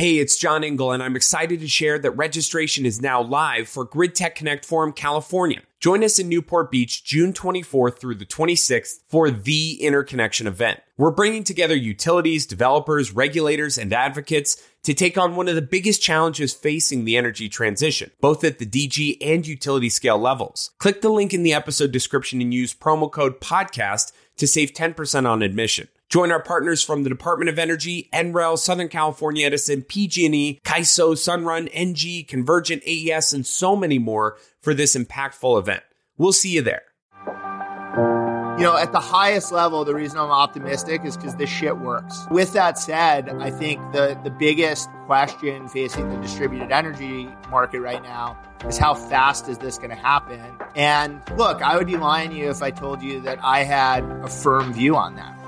Hey, it's John Engel, and I'm excited to share that registration is now live for Grid Tech Connect Forum California. Join us in Newport Beach June 24th through the 26th for the Interconnection event. We're bringing together utilities, developers, regulators, and advocates to take on one of the biggest challenges facing the energy transition, both at the DG and utility scale levels. Click the link in the episode description and use promo code PODCAST to save 10% on admission. Join our partners from the Department of Energy, NREL, Southern California Edison, PG&E, CAISO, Sunrun, ENGIE, Convergent, AES, and so many more for this impactful event. We'll see you there. You know, at the highest level, the reason I'm optimistic is because this shit works. With that said, I think the, the biggest question facing the distributed energy market right now is how fast is this going to happen? And look, I would be lying to you if I told you that I had a firm view on that.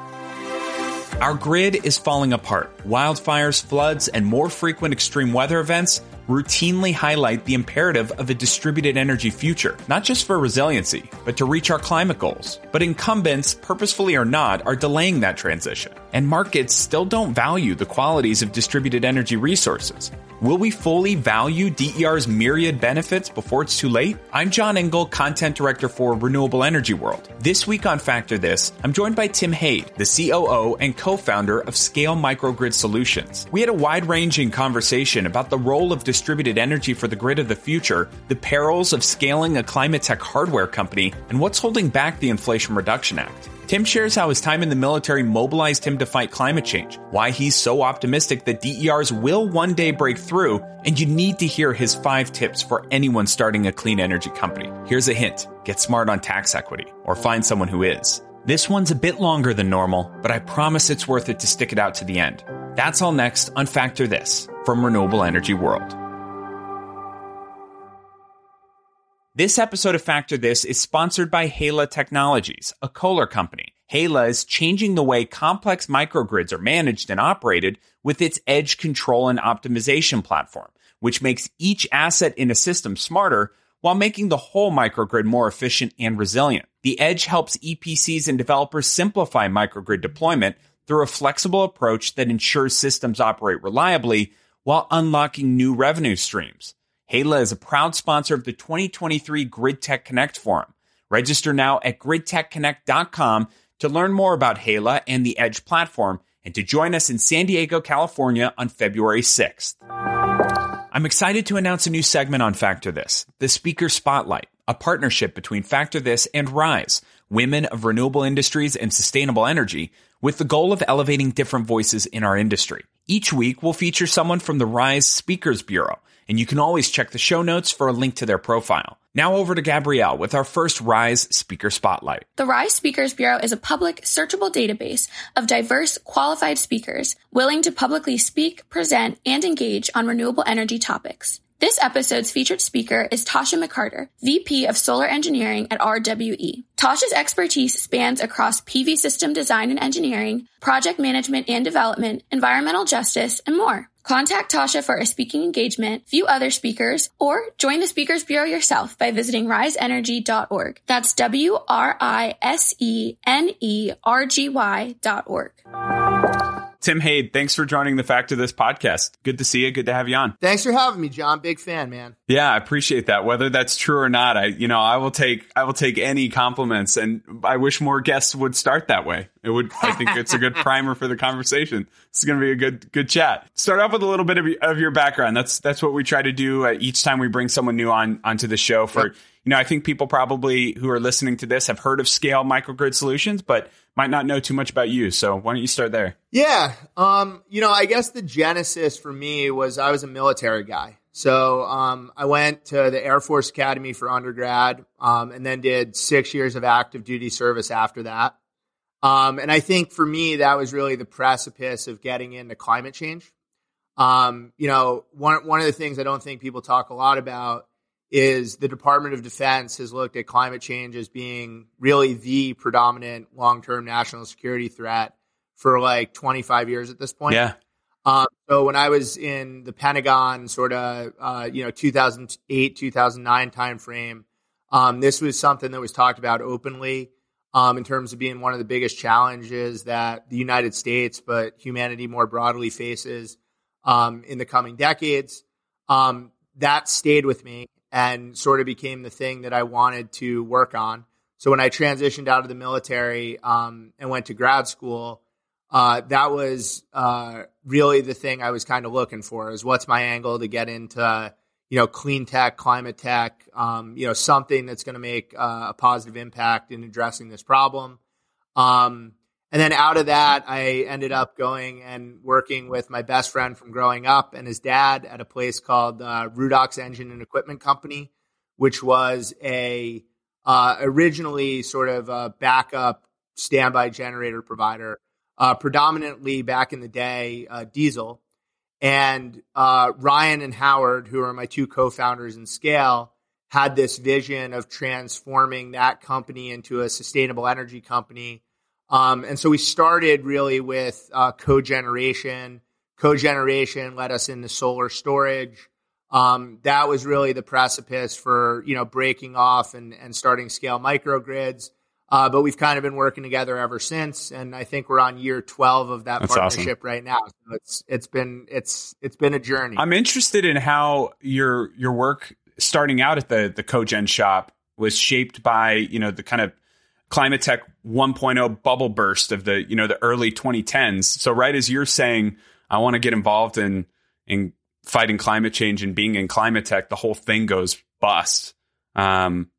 Our grid is falling apart. Wildfires, floods, and more frequent extreme weather events routinely highlight the imperative of a distributed energy future, not just for resiliency, but to reach our climate goals. But incumbents, purposefully or not, are delaying that transition. And markets still don't value the qualities of distributed energy resources. Will we fully value DER's myriad benefits before it's too late? I'm John Engel, Content Director for Renewable Energy World. This week on Factor This, I'm joined by Tim Hade, the COO and co-founder of Scale Microgrid Solutions. We had a wide-ranging conversation about the role of distributed energy for the grid of the future, the perils of scaling a climate tech hardware company, and what's holding back the Inflation Reduction Act. Tim shares how his time in the military mobilized him to fight climate change, why he's so optimistic that DERs will one day break through, and you need to hear his five tips for anyone starting a clean energy company. Here's a hint get smart on tax equity, or find someone who is. This one's a bit longer than normal, but I promise it's worth it to stick it out to the end. That's all next on Factor This from Renewable Energy World. This episode of Factor This is sponsored by Heila Technologies, a Kohler company. Heila is changing the way complex microgrids are managed and operated with its edge control and optimization platform, which makes each asset in a system smarter while making the whole microgrid more efficient and resilient. The edge helps EPCs and developers simplify microgrid deployment through a flexible approach that ensures systems operate reliably while unlocking new revenue streams. Heila is a proud sponsor of the 2023 Grid Tech Connect Forum. Register now at gridtechconnect.com to learn more about Heila and the Edge platform and to join us in San Diego, California on February 6th. I'm excited to announce a new segment on Factor This, the Speaker Spotlight, a partnership between Factor This and WRISE, women of renewable industries and sustainable energy, with the goal of elevating different voices in our industry. Each week, we'll feature someone from the WRISE Speakers Bureau and you can always check the show notes for a link to their profile. Now over to Gabrielle with our first WRISE Speaker Spotlight. The WRISE Speakers Bureau is a public, searchable database of diverse, qualified speakers willing to publicly speak, present, and engage on renewable energy topics. This episode's featured speaker is Tasha McCarter, VP of Solar Engineering at RWE. Tasha's expertise spans across PV system design and engineering, project management and development, environmental justice, and more. Contact Tasha for a speaking engagement, view other speakers, or join the Speakers Bureau yourself by visiting wriseenergy.org. That's W-R-I-S-E-N-E-R-G-Y dot org. Tim Hade, thanks for joining the Factor This podcast. Good to see you. Good to have you on. Thanks for having me, John. Big fan, man. Yeah, I appreciate that. Whether that's true or not, I you know, I will take I will take any compliments and I wish more guests would start that way. It would I think it's a good primer for the conversation. This is going to be a good good chat. Start off with a little bit of, of your background. That's that's what we try to do uh, each time we bring someone new on onto the show for yep. You know, I think people probably who are listening to this have heard of Scale Microgrid Solutions, but might not know too much about you. So why don't you start there? Yeah. Um, you know, I guess the genesis for me was I was a military guy. So um, I went to the Air Force Academy for undergrad um, and then did six years of active duty service after that. Um, and I think for me, that was really the precipice of getting into climate change. Um, you know, one, one of the things I don't think people talk a lot about is the Department of Defense has looked at climate change as being really the predominant long term national security threat for like 25 years at this point. Yeah. Um, so when I was in the Pentagon, sort of, uh, you know, 2008, 2009 timeframe, um, this was something that was talked about openly um, in terms of being one of the biggest challenges that the United States, but humanity more broadly faces um, in the coming decades. Um, that stayed with me and sort of became the thing that I wanted to work on. So when I transitioned out of the military um, and went to grad school, uh, that was uh, really the thing I was kind of looking for is what's my angle to get into, you know, clean tech, climate tech, um, you know, something that's going to make uh, a positive impact in addressing this problem. Um, and then out of that, I ended up going and working with my best friend from growing up and his dad at a place called uh, Rudox Engine and Equipment Company, which was a uh, originally sort of a backup standby generator provider, uh, predominantly back in the day, uh, diesel. And uh, Ryan and Howard, who are my two co-founders in Scale, had this vision of transforming that company into a sustainable energy company um, and so we started really with uh, cogeneration. Cogeneration led us into solar storage. Um, that was really the precipice for you know breaking off and, and starting scale microgrids. Uh, but we've kind of been working together ever since, and I think we're on year twelve of that That's partnership awesome. right now. So it's it's been it's it's been a journey. I'm interested in how your your work starting out at the the cogen shop was shaped by you know the kind of climate tech 1.0 bubble burst of the you know the early 2010s so right as you're saying i want to get involved in in fighting climate change and being in climate tech the whole thing goes bust. Um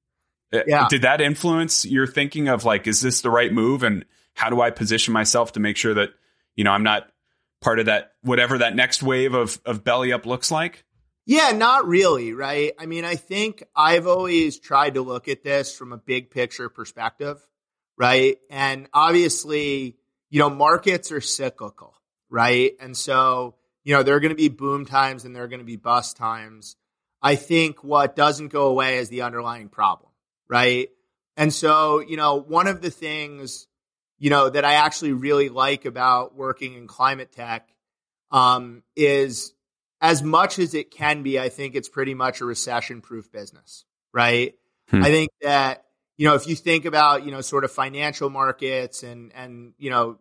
eh, yeah. did that influence your thinking of like is this the right move? And how do i position myself to make sure that you know i'm not part of that whatever that next wave of of belly up looks like yeah, not really, right? I mean, I think I've always tried to look at this from a big picture perspective, right? And obviously, you know, markets are cyclical, right? And so, you know, there are going to be boom times and there are going to be bust times. I think what doesn't go away is the underlying problem, right? And so, you know, one of the things, you know, that I actually really like about working in climate tech um, is as much as it can be, I think it's pretty much a recession proof business, right? Hmm. I think that, you know, if you think about, you know, sort of financial markets and, and, you know,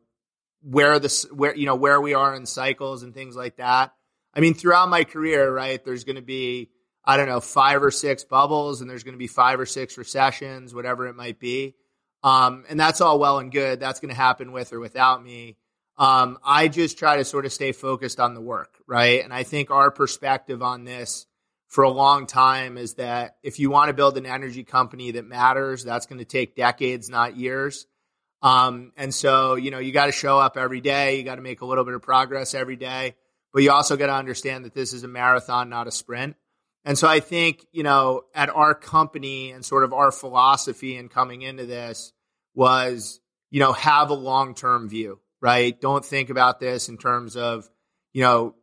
where the, where, you know, where we are in cycles and things like that. I mean, throughout my career, right, there's going to be, I don't know, five or six bubbles and there's going to be five or six recessions, whatever it might be. Um, and that's all well and good. That's going to happen with or without me. Um, I just try to sort of stay focused on the work, right? And I think our perspective on this for a long time is that if you want to build an energy company that matters, that's going to take decades, not years. Um, and so, you know, you got to show up every day. You got to make a little bit of progress every day, but you also got to understand that this is a marathon, not a sprint. And so I think, you know, at our company and sort of our philosophy in coming into this was, you know, have a long term view right? Don't think about this in terms of, you know,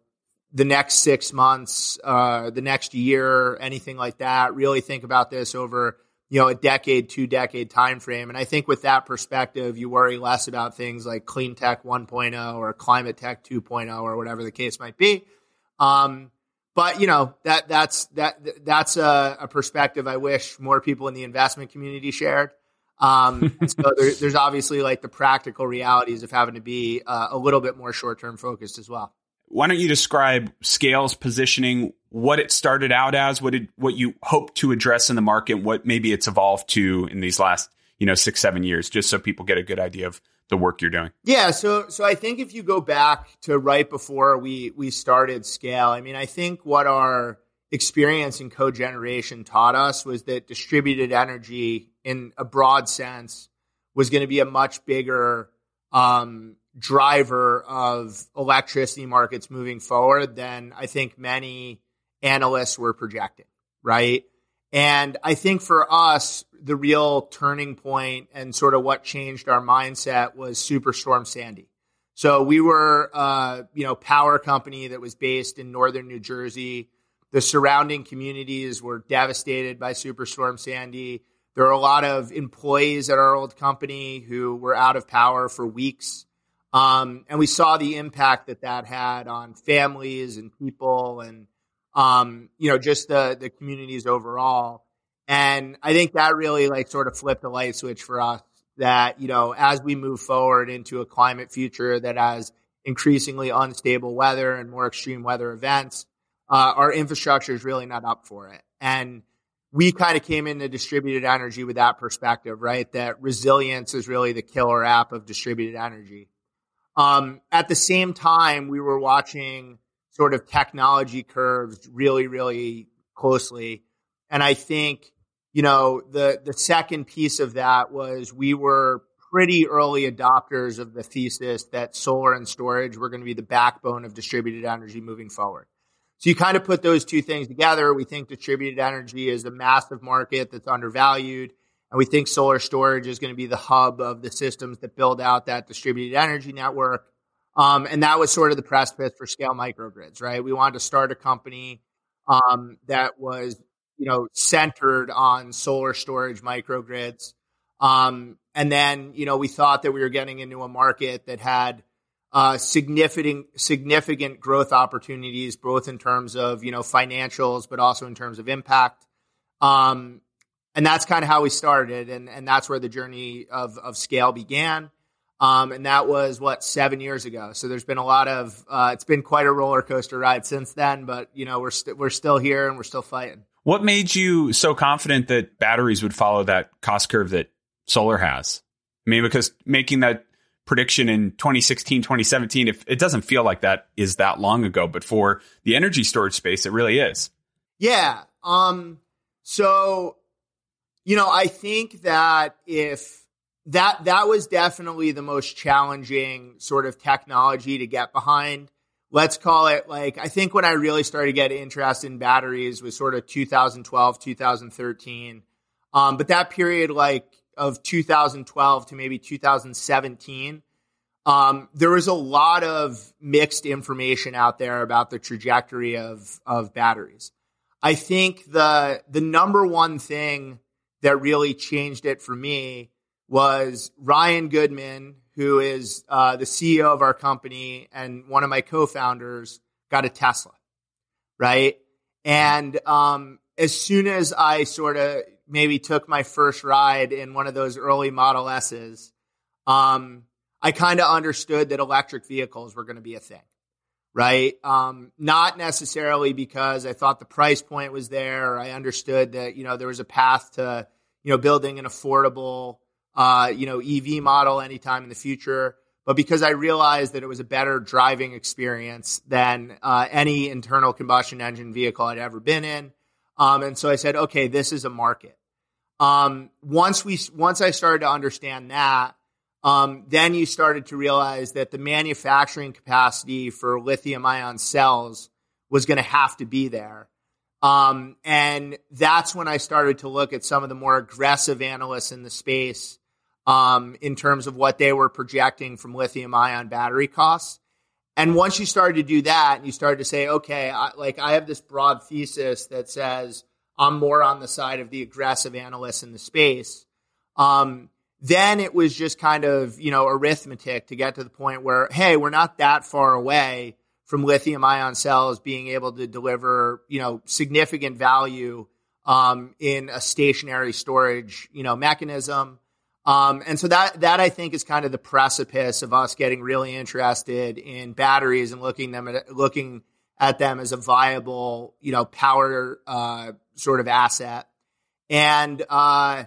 the next six months, uh, the next year, anything like that. Really think about this over, you know, a decade, two decade time frame. And I think with that perspective, you worry less about things like clean tech 1.0 or climate tech 2.0 or whatever the case might be. Um, but you know that that's that that's a, a perspective I wish more people in the investment community shared. Um, so there, there's obviously like the practical realities of having to be uh, a little bit more short term focused as well. Why don't you describe Scale's positioning, what it started out as, what it, what you hope to address in the market, what maybe it's evolved to in these last you know six seven years, just so people get a good idea of the work you're doing. Yeah, so so I think if you go back to right before we we started Scale, I mean, I think what our experience in cogeneration taught us was that distributed energy in a broad sense was going to be a much bigger um, driver of electricity markets moving forward than I think many analysts were projecting, right? And I think for us, the real turning point and sort of what changed our mindset was Superstorm Sandy. So we were, uh, you know, power company that was based in northern New Jersey. The surrounding communities were devastated by Superstorm Sandy. There are a lot of employees at our old company who were out of power for weeks. Um, and we saw the impact that that had on families and people and, um, you know, just the, the communities overall. And I think that really like sort of flipped a light switch for us that, you know, as we move forward into a climate future that has increasingly unstable weather and more extreme weather events, uh, our infrastructure is really not up for it. And we kind of came into distributed energy with that perspective, right? That resilience is really the killer app of distributed energy. Um, at the same time, we were watching sort of technology curves really, really closely. And I think, you know, the, the second piece of that was we were pretty early adopters of the thesis that solar and storage were going to be the backbone of distributed energy moving forward. So you kind of put those two things together. We think distributed energy is a massive market that's undervalued. And we think solar storage is going to be the hub of the systems that build out that distributed energy network. Um, and that was sort of the precipice for scale microgrids, right? We wanted to start a company um, that was, you know, centered on solar storage microgrids. Um, and then, you know, we thought that we were getting into a market that had uh, significant significant growth opportunities, both in terms of you know financials, but also in terms of impact. Um, and that's kind of how we started, and and that's where the journey of of scale began. Um, and that was what seven years ago. So there's been a lot of uh, it's been quite a roller coaster ride since then. But you know we're we st- we're still here and we're still fighting. What made you so confident that batteries would follow that cost curve that solar has? I mean, because making that prediction in 2016, 2017, if it doesn't feel like that is that long ago, but for the energy storage space, it really is. Yeah. Um, so, you know, I think that if that, that was definitely the most challenging sort of technology to get behind. Let's call it like, I think when I really started to get interested in batteries was sort of 2012, 2013. Um, but that period, like, of 2012 to maybe 2017, um, there was a lot of mixed information out there about the trajectory of of batteries. I think the the number one thing that really changed it for me was Ryan Goodman, who is uh, the CEO of our company and one of my co-founders, got a Tesla, right? And um, as soon as I sort of maybe took my first ride in one of those early Model S's, um, I kind of understood that electric vehicles were going to be a thing, right? Um, not necessarily because I thought the price point was there. I understood that you know there was a path to you know building an affordable uh, you know EV model anytime in the future, but because I realized that it was a better driving experience than uh, any internal combustion engine vehicle I'd ever been in. Um, and so I said, okay, this is a market. Um, once we once I started to understand that, um, then you started to realize that the manufacturing capacity for lithium ion cells was going to have to be there. Um, and that's when I started to look at some of the more aggressive analysts in the space um, in terms of what they were projecting from lithium ion battery costs. And once you started to do that, and you started to say, okay, I, like I have this broad thesis that says I'm more on the side of the aggressive analysts in the space. Um, then it was just kind of, you know, arithmetic to get to the point where, hey, we're not that far away from lithium ion cells being able to deliver, you know, significant value um, in a stationary storage, you know, mechanism. Um, and so that that I think is kind of the precipice of us getting really interested in batteries and looking them at looking at them as a viable, you know, power uh, sort of asset. And uh,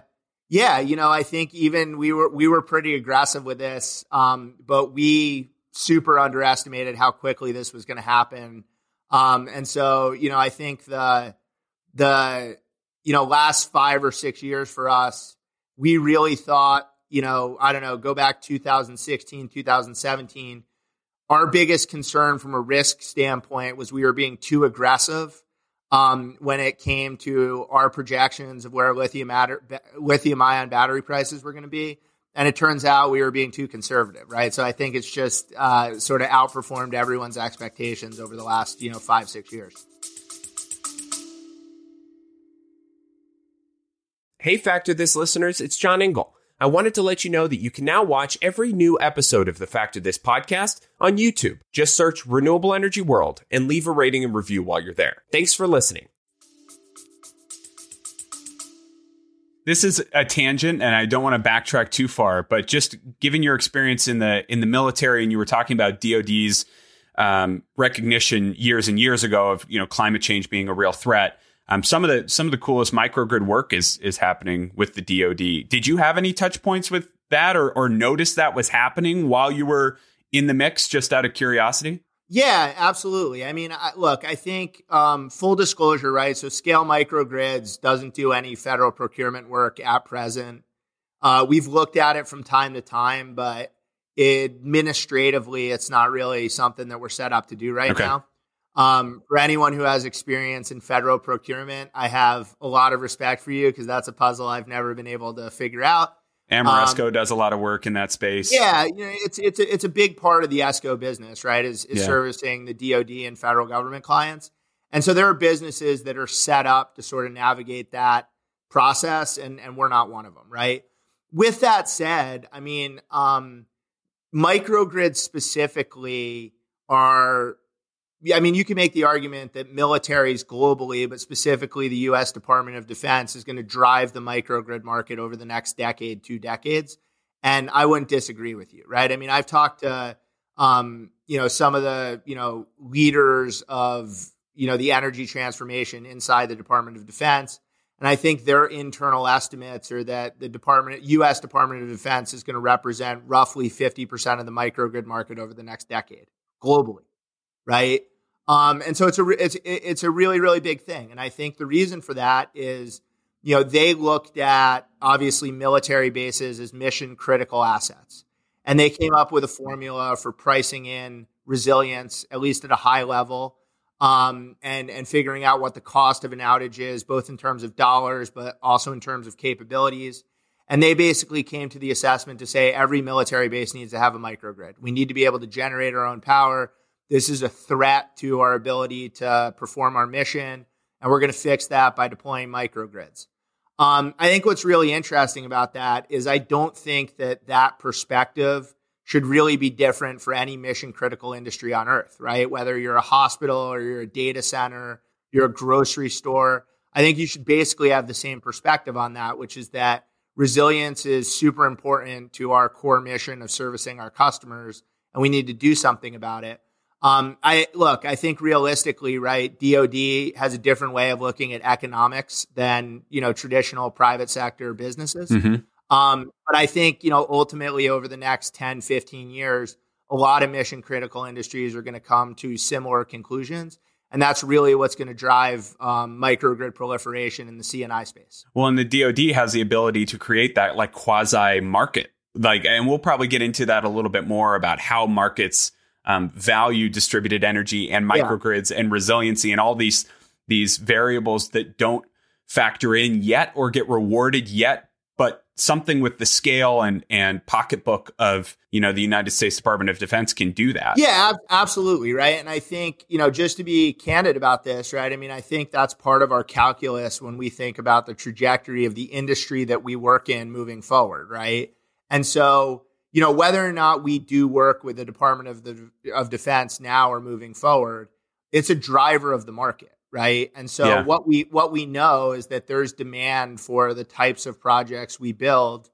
yeah, you know, I think even we were we were pretty aggressive with this, um, but we super underestimated how quickly this was going to happen. Um, and so, you know, I think the the you know last five or six years for us, we really thought, you know, I don't know, go back 2016, 2017. Our biggest concern from a risk standpoint was we were being too aggressive um, when it came to our projections of where lithium, lithium ion battery prices were going to be. And it turns out we were being too conservative, right? So I think it's just uh, sort of outperformed everyone's expectations over the last, you know, five, six years. Hey, Factor This listeners, it's John Engel. I wanted to let you know that you can now watch every new episode of the Factor This podcast on YouTube. Just search Renewable Energy World and leave a rating and review while you're there. Thanks for listening. this is a tangent and I don't want to backtrack too far, but just given your experience in the in the military and you were talking about DoD's um, recognition years and years ago of you know climate change being a real threat. Um, some of the some of the coolest microgrid work is is happening with the DoD. Did you have any touch points with that or or notice that was happening while you were in the mix? Just out of curiosity. Yeah, absolutely. I mean, I, look, I think um, full disclosure, right? So, Scale Microgrids doesn't do any federal procurement work at present. Uh, we've looked at it from time to time, but administratively, it's not really something that we're set up to do right okay. now. Um, for anyone who has experience in federal procurement, I have a lot of respect for you because that's a puzzle I've never been able to figure out. Ameresco um, does a lot of work in that space. Yeah, you know, it's it's a, it's a big part of the ESCO business, right? Is, is yeah. servicing the DoD and federal government clients, and so there are businesses that are set up to sort of navigate that process, and and we're not one of them, right? With that said, I mean, um, microgrids specifically are I mean, you can make the argument that militaries globally, but specifically the U.S. Department of Defense, is going to drive the microgrid market over the next decade, two decades. And I wouldn't disagree with you, right? I mean, I've talked to, um, you know, some of the, you know, leaders of, you know, the energy transformation inside the Department of Defense. And I think their internal estimates are that the Department, U.S. Department of Defense is going to represent roughly 50% of the microgrid market over the next decade globally, right? Um, and so it's a it's it's a really really big thing, and I think the reason for that is you know they looked at obviously military bases as mission critical assets, and they came up with a formula for pricing in resilience at least at a high level, um, and and figuring out what the cost of an outage is, both in terms of dollars but also in terms of capabilities. And they basically came to the assessment to say every military base needs to have a microgrid. We need to be able to generate our own power this is a threat to our ability to perform our mission, and we're going to fix that by deploying microgrids. Um, I think what's really interesting about that is I don't think that that perspective should really be different for any mission critical industry on earth, right? Whether you're a hospital or you're a data center, you're a grocery store. I think you should basically have the same perspective on that, which is that resilience is super important to our core mission of servicing our customers, and we need to do something about it. Um, I look, I think realistically, right, DoD has a different way of looking at economics than, you know, traditional private sector businesses. Mm-hmm. Um, but I think, you know, ultimately over the next 10, 15 years, a lot of mission critical industries are going to come to similar conclusions. And that's really what's going to drive um, microgrid proliferation in the C&I space. Well, and the DoD has the ability to create that like quasi market. Like, and we'll probably get into that a little bit more about how markets um, value distributed energy and microgrids yeah. and resiliency and all these these variables that don't factor in yet or get rewarded yet but something with the scale and and pocketbook of you know the United States Department of Defense can do that. Yeah, ab- absolutely, right. And I think you know just to be candid about this, right? I mean, I think that's part of our calculus when we think about the trajectory of the industry that we work in moving forward, right? And so you know, whether or not we do work with the Department of the of Defense now or moving forward, it's a driver of the market, right? And so yeah. what we what we know is that there's demand for the types of projects we build.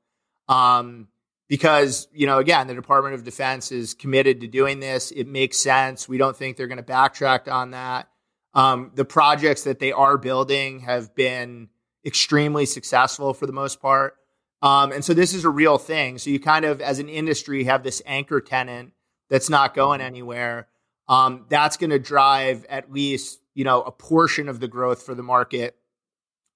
Um, because you know again the department of defense is committed to doing this it makes sense we don't think they're going to backtrack on that um, the projects that they are building have been extremely successful for the most part um, and so this is a real thing. So you kind of, as an industry, have this anchor tenant that's not going anywhere. Um, that's going to drive at least, you know, a portion of the growth for the market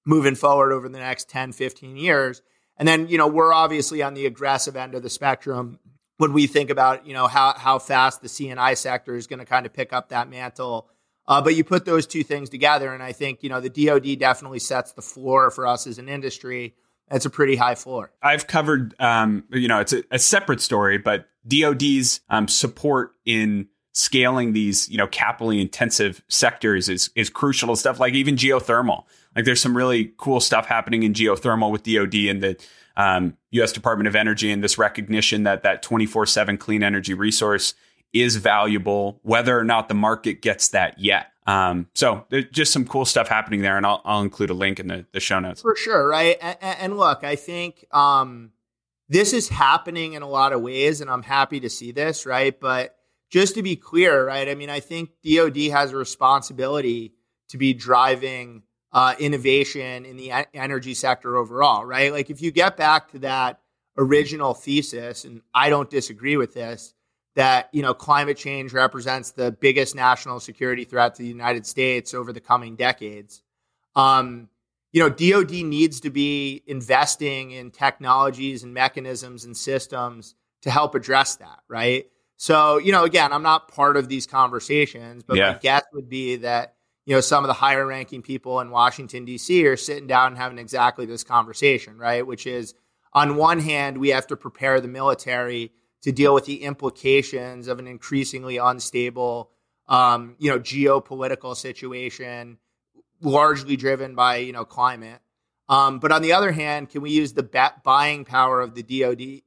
moving forward over the next 10, 15 years. And then, you know, we're obviously on the aggressive end of the spectrum when we think about, you know, how, how fast the C&I sector is going to kind of pick up that mantle. Uh, but you put those two things together, and I think, you know, the DoD definitely sets the floor for us as an industry that's a pretty high floor. I've covered, um, you know, it's a, a, separate story, but DoD's um, support in scaling these, you know, capitally intensive sectors is is crucial to stuff like even geothermal. Like, there's some really cool stuff happening in geothermal with DoD and the um, U.S. Department of Energy, and this recognition that that 24/7 clean energy resource is valuable, whether or not the market gets that yet. Um, so there's just some cool stuff happening there, and I'll, I'll include a link in the, the show notes. For sure, right? And, and look, I think um, this is happening in a lot of ways, and I'm happy to see this, right? But just to be clear, right? I mean, I think DoD has a responsibility to be driving uh, innovation in the energy sector overall, right? Like if you get back to that original thesis, and I don't disagree with this, that you know climate change represents the biggest national security threat to the United States over the coming decades. Um, you know, DoD needs to be investing in technologies and mechanisms and systems to help address that, right? So, you know, again, I'm not part of these conversations, but yeah. my guess would be that you know, some of the higher ranking people in Washington, D.C. are sitting down and having exactly this conversation, right? Which is on one hand, we have to prepare the military to deal with the implications of an increasingly unstable, um, you know, geopolitical situation, largely driven by, you know, climate. Um, but on the other hand, can we use the buying power of the DoD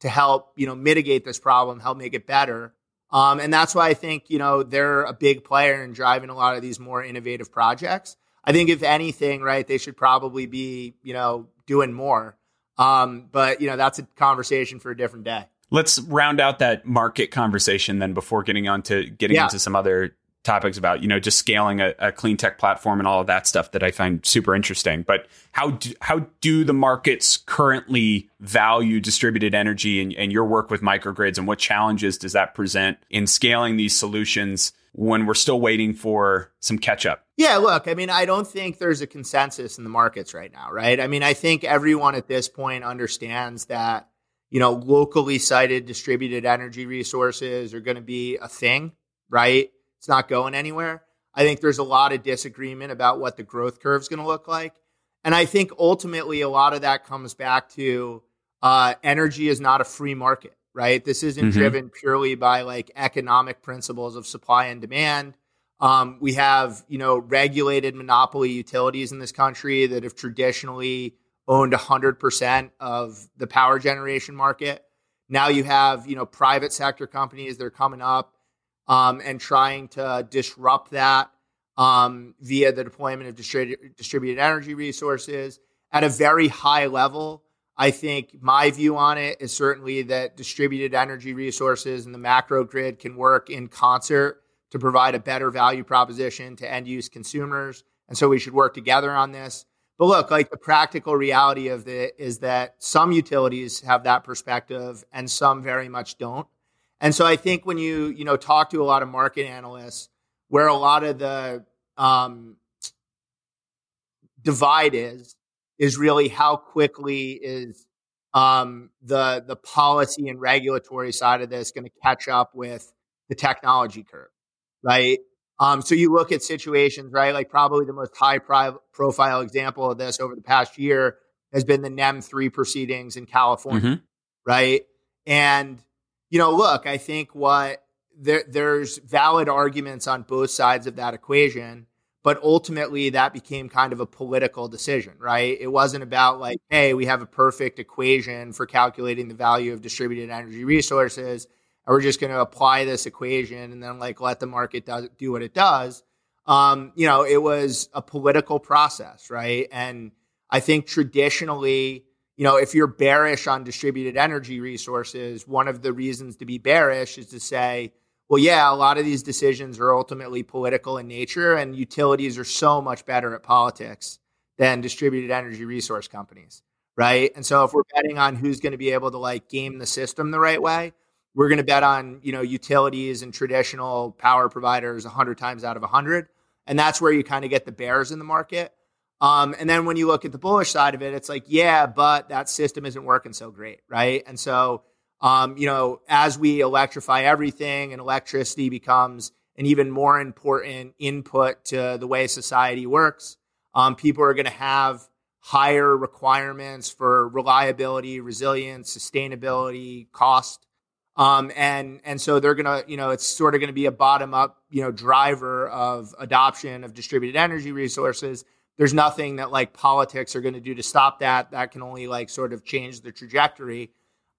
to help, you know, mitigate this problem, help make it better? Um, and that's why I think, you know, they're a big player in driving a lot of these more innovative projects. I think if anything, right, they should probably be, you know, doing more. Um, but, you know, that's a conversation for a different day. Let's round out that market conversation then before getting on to getting yeah. into some other topics about you know just scaling a, a, clean tech platform and all of that stuff that I find super interesting. But how do, how do the markets currently value distributed energy and, and your work with microgrids and what challenges does that present in scaling these solutions when we're still waiting for some catch up? Yeah, look, I mean, I don't think there's a consensus in the markets right now, right? I mean, I think everyone at this point understands that you know locally sited distributed energy resources are going to be a thing, right? It's not going anywhere. I think there's a lot of disagreement about what the growth curve is going to look like. And I think ultimately a lot of that comes back to uh, energy is not a free market, right? This isn't mm-hmm. driven purely by like economic principles of supply and demand. Um, we have, you know, regulated monopoly utilities in this country that have traditionally owned 100% of the power generation market. Now you have, you know, private sector companies that are coming up um, and trying to disrupt that um, via the deployment of distributed, distributed energy resources at a very high level. I think my view on it is certainly that distributed energy resources and the macro grid can work in concert to provide a better value proposition to end use consumers. And so we should work together on this. But look, like the practical reality of it is that some utilities have that perspective and some very much don't. And so I think when you you know talk to a lot of market analysts, where a lot of the um, divide is is really how quickly is um, the the policy and regulatory side of this going to catch up with the technology curve, right? Um, so you look at situations, right? Like probably the most high pri- profile example of this over the past year has been the NEM three proceedings in California, mm-hmm. right? And you know, look, I think what there, there's valid arguments on both sides of that equation, but ultimately that became kind of a political decision, right? It wasn't about like, hey, we have a perfect equation for calculating the value of distributed energy resources, and we're just going to apply this equation and then like let the market do, do what it does. Um, you know, it was a political process, right? And I think traditionally, you know, if you're bearish on distributed energy resources, one of the reasons to be bearish is to say, well, yeah, a lot of these decisions are ultimately political in nature, and utilities are so much better at politics than distributed energy resource companies, right? And so if we're betting on who's going to be able to like game the system the right way, we're going to bet on, you know, utilities and traditional power providers 100 times out of 100. And that's where you kind of get the bears in the market. Um, and then when you look at the bullish side of it, it's like, yeah, but that system isn't working so great, right? And so, um, you know, as we electrify everything and electricity becomes an even more important input to the way society works, um, people are going to have higher requirements for reliability, resilience, sustainability, cost. Um, and and so they're gonna, you know, it's sort of going to be a bottom up, you know, driver of adoption of distributed energy resources there's nothing that like politics are going to do to stop that. That can only like sort of change the trajectory.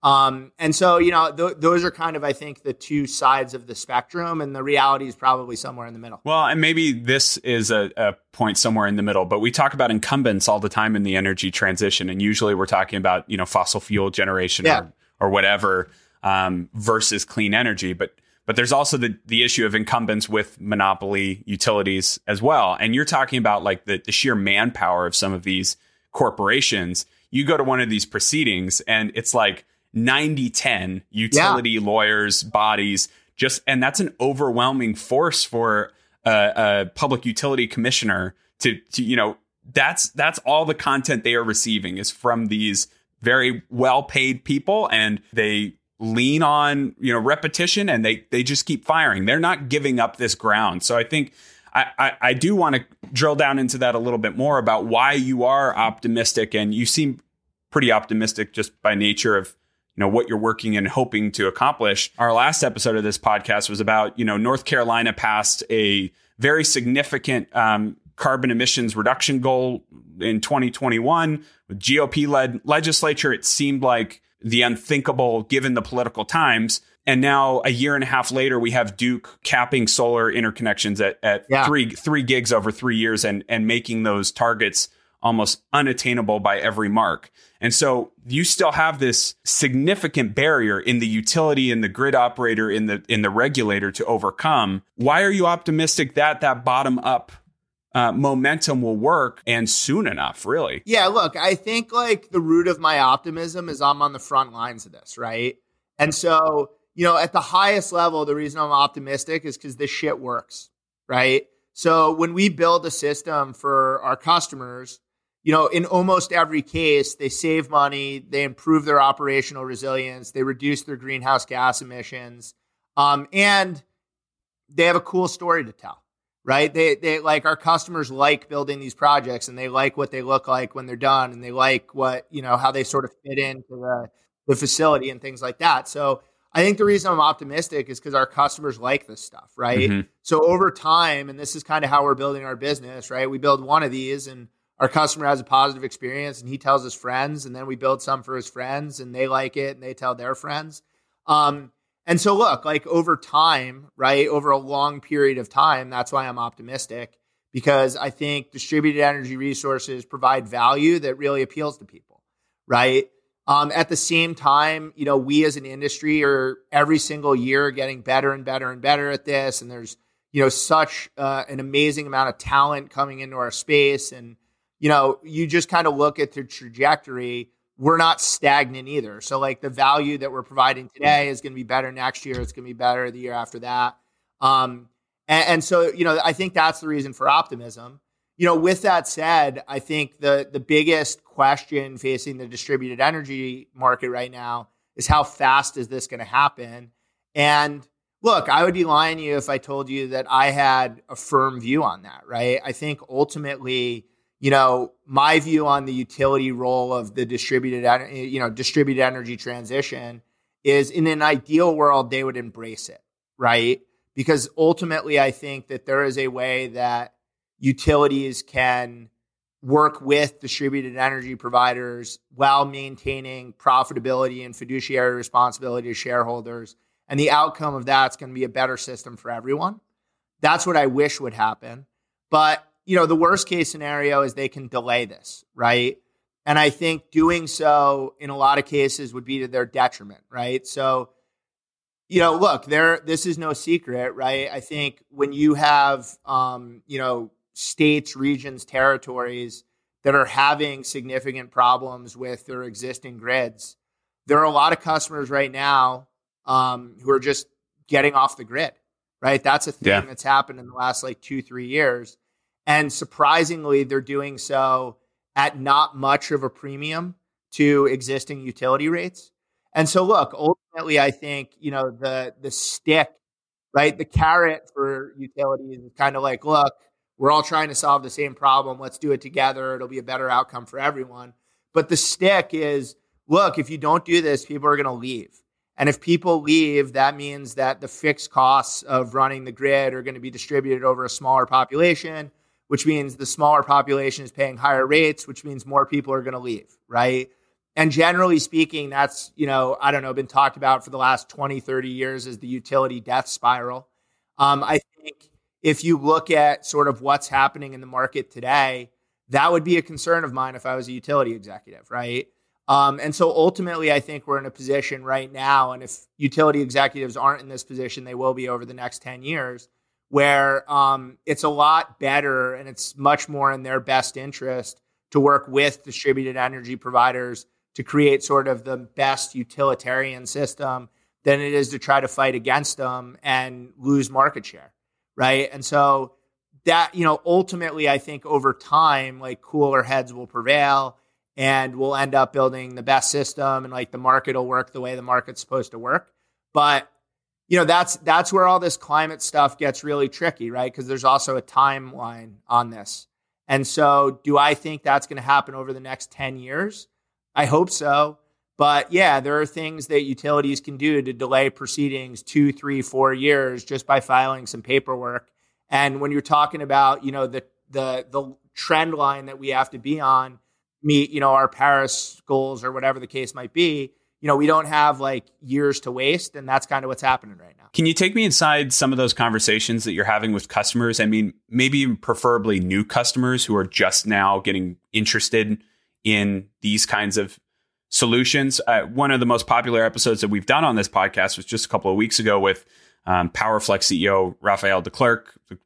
Um, and so, you know, th- those are kind of, I think, the two sides of the spectrum, and the reality is probably somewhere in the middle. Well, and maybe this is a, a, point somewhere in the middle, but we talk about incumbents all the time in the energy transition, and usually we're talking about you know fossil fuel generation yeah. or, or whatever um, versus clean energy, but but there's also the the issue of incumbents with monopoly utilities as well, and you're talking about like the, the sheer manpower of some of these corporations. You go to one of these proceedings, and it's like 90 10 utility yeah. lawyers, bodies, just, and that's an overwhelming force for a, a public utility commissioner to, to, you know, that's, that's all the content they are receiving is from these very well paid people and they lean on, you know, repetition and they, they just keep firing. They're not giving up this ground. So I think, I, I, I, do want to drill down into that a little bit more about why you are optimistic and you seem pretty optimistic just by nature of know what you're working and hoping to accomplish. Our last episode of this podcast was about you know North Carolina passed a very significant um, carbon emissions reduction goal in 2021 with GOP led legislature. It seemed like the unthinkable given the political times. And now a year and a half later, we have Duke capping solar interconnections at, at yeah. three three gigs over three years and and making those targets almost unattainable by every mark. And so you still have this significant barrier in the utility in the grid operator in the in the regulator to overcome. Why are you optimistic that that bottom up uh, momentum will work and soon enough, really? Yeah, look, I think like the root of my optimism is I'm on the front lines of this, right? And so, you know, at the highest level, the reason I'm optimistic is because this shit works, right? So when we build a system for our customers, you know, in almost every case, they save money, they improve their operational resilience, they reduce their greenhouse gas emissions, um, and they have a cool story to tell, right? They, they like our customers like building these projects and they like what they look like when they're done and they like what, you know, how they sort of fit into the, the facility and things like that. So I think the reason I'm optimistic is because our customers like this stuff, right? Mm-hmm. So over time, and this is kind of how we're building our business, right? We build one of these and our customer has a positive experience and he tells his friends and then we build some for his friends and they like it and they tell their friends. Um, and so look like over time right over a long period of time that's why i'm optimistic because i think distributed energy resources provide value that really appeals to people right? Um, at the same time you know we as an industry are every single year getting better and better and better at this and there's you know such uh, an amazing amount of talent coming into our space and you know, you just kind of look at the trajectory. We're not stagnant either. So, like the value that we're providing today is going to be better next year. It's going to be better the year after that. Um, and, and so, you know, I think that's the reason for optimism. You know, with that said, I think the the biggest question facing the distributed energy market right now is how fast is this going to happen? And look, I would be lying to you if I told you that I had a firm view on that, right? I think ultimately you know, my view on the utility role of the distributed, you know, distributed energy transition is in an ideal world, they would embrace it, right? Because ultimately, I think that there is a way that utilities can work with distributed energy providers while maintaining profitability and fiduciary responsibility to shareholders. And the outcome of that is going to be a better system for everyone. That's what I wish would happen. But you know, the worst case scenario is they can delay this, right? And I think doing so in a lot of cases would be to their detriment, right? So, you know, look, there this is no secret, right? I think when you have um, you know, states, regions, territories that are having significant problems with their existing grids, there are a lot of customers right now um, who are just getting off the grid, right? That's a thing yeah. that's happened in the last like two, three years. And surprisingly, they're doing so at not much of a premium to existing utility rates. And so look, ultimately I think, you know, the the stick, right? The carrot for utilities is kind of like, look, we're all trying to solve the same problem. Let's do it together. It'll be a better outcome for everyone. But the stick is, look, if you don't do this, people are going to leave. And if people leave, that means that the fixed costs of running the grid are going to be distributed over a smaller population which means the smaller population is paying higher rates, which means more people are going to leave, right? and generally speaking, that's, you know, I don't know, been talked about for the last 20, 30 years as the utility death spiral. Um, I think if you look at sort of what's happening in the market today, that would be a concern of mine if I was a utility executive, right? Um, and so ultimately, I think we're in a position right now, and if utility executives aren't in this position, they will be over the next 10 years, where um, it's a lot better and it's much more in their best interest to work with distributed energy providers to create sort of the best utilitarian system than it is to try to fight against them and lose market share. Right. And so that, you know, ultimately, I think over time, like cooler heads will prevail and we'll end up building the best system and like the market will work the way the market's supposed to work. But, you know, that's that's where all this climate stuff gets really tricky, right? Because there's also a timeline on this. And so do I think that's going to happen over the next 10 years? I hope so. But yeah, there are things that utilities can do to delay proceedings two, three, four years just by filing some paperwork. And when you're talking about, you know, the the the trend line that we have to be on, meet, you know, our Paris goals or whatever the case might be, you know, we don't have like years to waste. And that's kind of what's happening right now. Can you take me inside some of those conversations that you're having with customers? I mean, maybe preferably new customers who are just now getting interested in these kinds of solutions. Uh, one of the most popular episodes that we've done on this podcast was just a couple of weeks ago with um, PowerFlex CEO Raphael Declercq,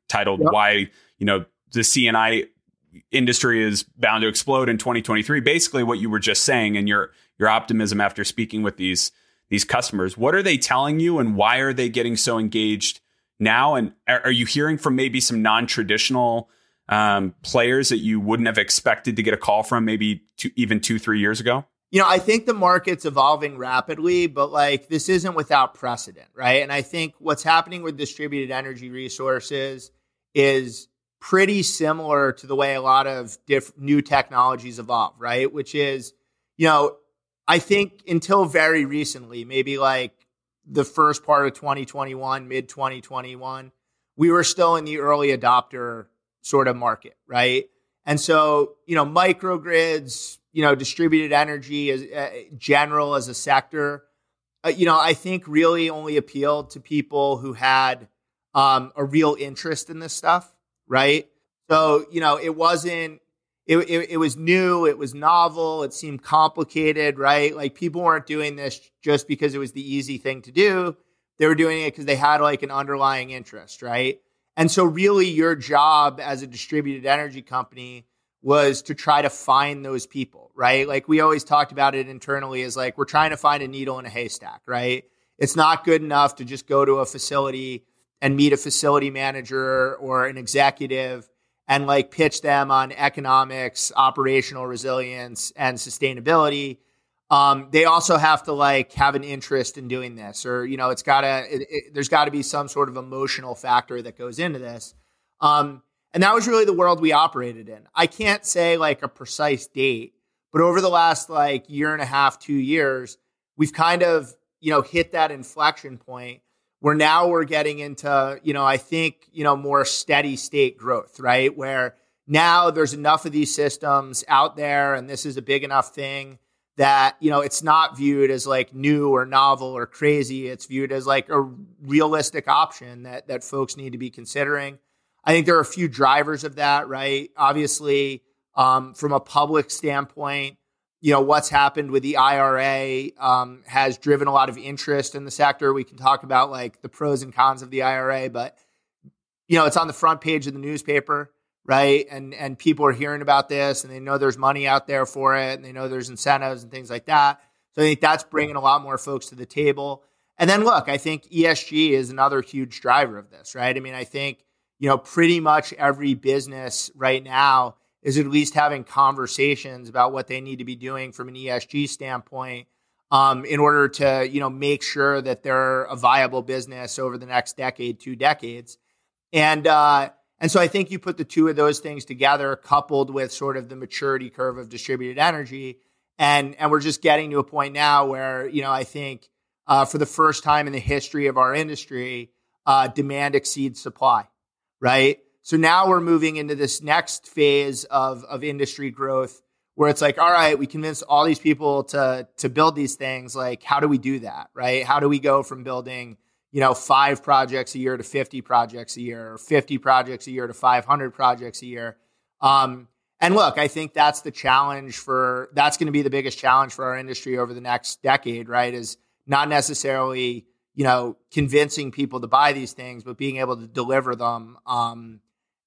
titled yep. "Why You Know the C&I Industry is Bound to Explode in 2023." Basically, what you were just saying, and your your optimism after speaking with these these customers. What are they telling you, and why are they getting so engaged now? And are, you hearing from maybe some non traditional um, players that you wouldn't have expected to get a call from maybe two, even two, three years ago? You know, I think the market's evolving rapidly, but like this isn't without precedent, right? And I think what's happening with distributed energy resources is pretty similar to the way a lot of diff- new technologies evolve, right? Which is, you know, I think until very recently, maybe like the first part of 2021, mid 2021, we were still in the early adopter sort of market, right? And so, you know, microgrids, you know, distributed energy as uh, general as a sector, uh, you know, I think really only appealed to people who had um, a real interest in this stuff, right? So, you know, it wasn't, it, it, it was new, it was novel, it seemed complicated, right? Like people weren't doing this just because it was the easy thing to do. They were doing it because they had like an underlying interest, right? And so, really, your job as a distributed energy company was to try to find those people, right? Like we always talked about it internally as like we're trying to find a needle in a haystack, right? It's not good enough to just go to a facility and meet a facility manager or an executive and like pitch them on economics, operational resilience, and sustainability um, they also have to like have an interest in doing this, or you know, it's gotta. It, it, there's got to be some sort of emotional factor that goes into this. Um, and that was really the world we operated in. I can't say like a precise date, but over the last like year and a half, two years, we've kind of you know hit that inflection point where now we're getting into you know I think you know more steady state growth, right? Where now there's enough of these systems out there, and this is a big enough thing that you know it's not viewed as like new or novel or crazy. It's viewed as like a realistic option that that folks need to be considering. I think there are a few drivers of that right? Obviously um, from a public standpoint you know what's happened with the ira um, has driven a lot of interest in the sector we can talk about like the pros and cons of the ira but you know it's on the front page of the newspaper right? And and people are hearing about this and they know there's money out there for it and they know there's incentives and things like that. So I think that's bringing a lot more folks to the table. And then look, I think ESG is another huge driver of this, right? I mean, I think, you know, pretty much every business right now is at least having conversations about what they need to be doing from an ESG standpoint um, in order to, you know, make sure that they're a viable business over the next decade, two decades. And uh, and so I think you put the two of those things together, coupled with sort of the maturity curve of distributed energy, and and we're just getting to a point now where you know I think uh, for the first time in the history of our industry, uh, demand exceeds supply, right? So now we're moving into this next phase of of industry growth where it's like, all right, we convinced all these people to to build these things. Like, how do we do that? Right? How do we go from building, you know, five projects a year to 50 projects a year, or 50 projects a year to 500 projects a year? Um, and look, I think that's the challenge for that's going to be the biggest challenge for our industry over the next decade, right? Is not necessarily you know convincing people to buy these things, but being able to deliver them. Um,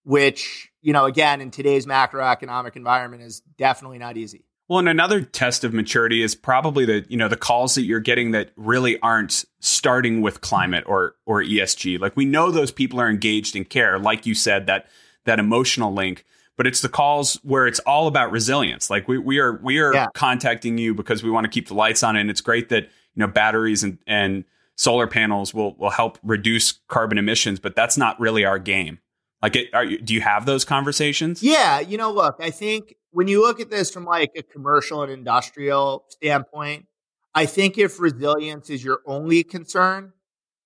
which you know again in today's macroeconomic environment is definitely not easy. Well, and another test of maturity is probably the you know the calls that you're getting that really aren't starting with climate or or ESG. Like we know those people are engaged and care, like you said that that emotional link but it's the calls where it's all about resilience. Like we we are we are yeah. contacting you because we want to keep the lights on, and it's great that you know batteries and and solar panels will will help reduce carbon emissions, but that's not really our game. Like, it, are you, do you have those conversations? Yeah, you know, look, I think when you look at this from like a commercial and industrial standpoint, I think if resilience is your only concern,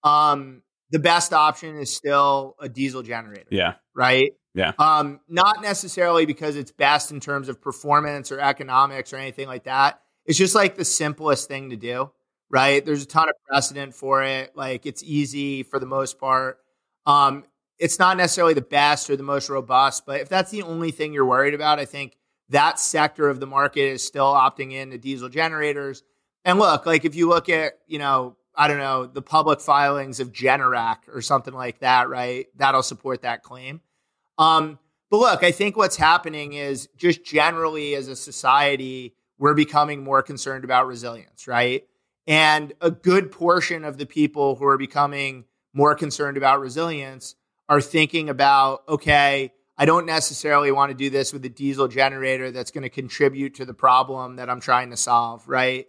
um, the best option is still a diesel generator. Yeah. Right. Yeah. Um, not necessarily because it's best in terms of performance or economics or anything like that. It's just like the simplest thing to do, right? There's a ton of precedent for it. Like it's easy for the most part. Um, it's not necessarily the best or the most robust, but if that's the only thing you're worried about, I think that sector of the market is still opting in to diesel generators. And look, like if you look at, you know, I don't know, the public filings of Generac or something like that, right? That'll support that claim. Um, but look, I think what's happening is just generally as a society, we're becoming more concerned about resilience, right? And a good portion of the people who are becoming more concerned about resilience are thinking about, okay, I don't necessarily want to do this with a diesel generator that's going to contribute to the problem that I'm trying to solve, right?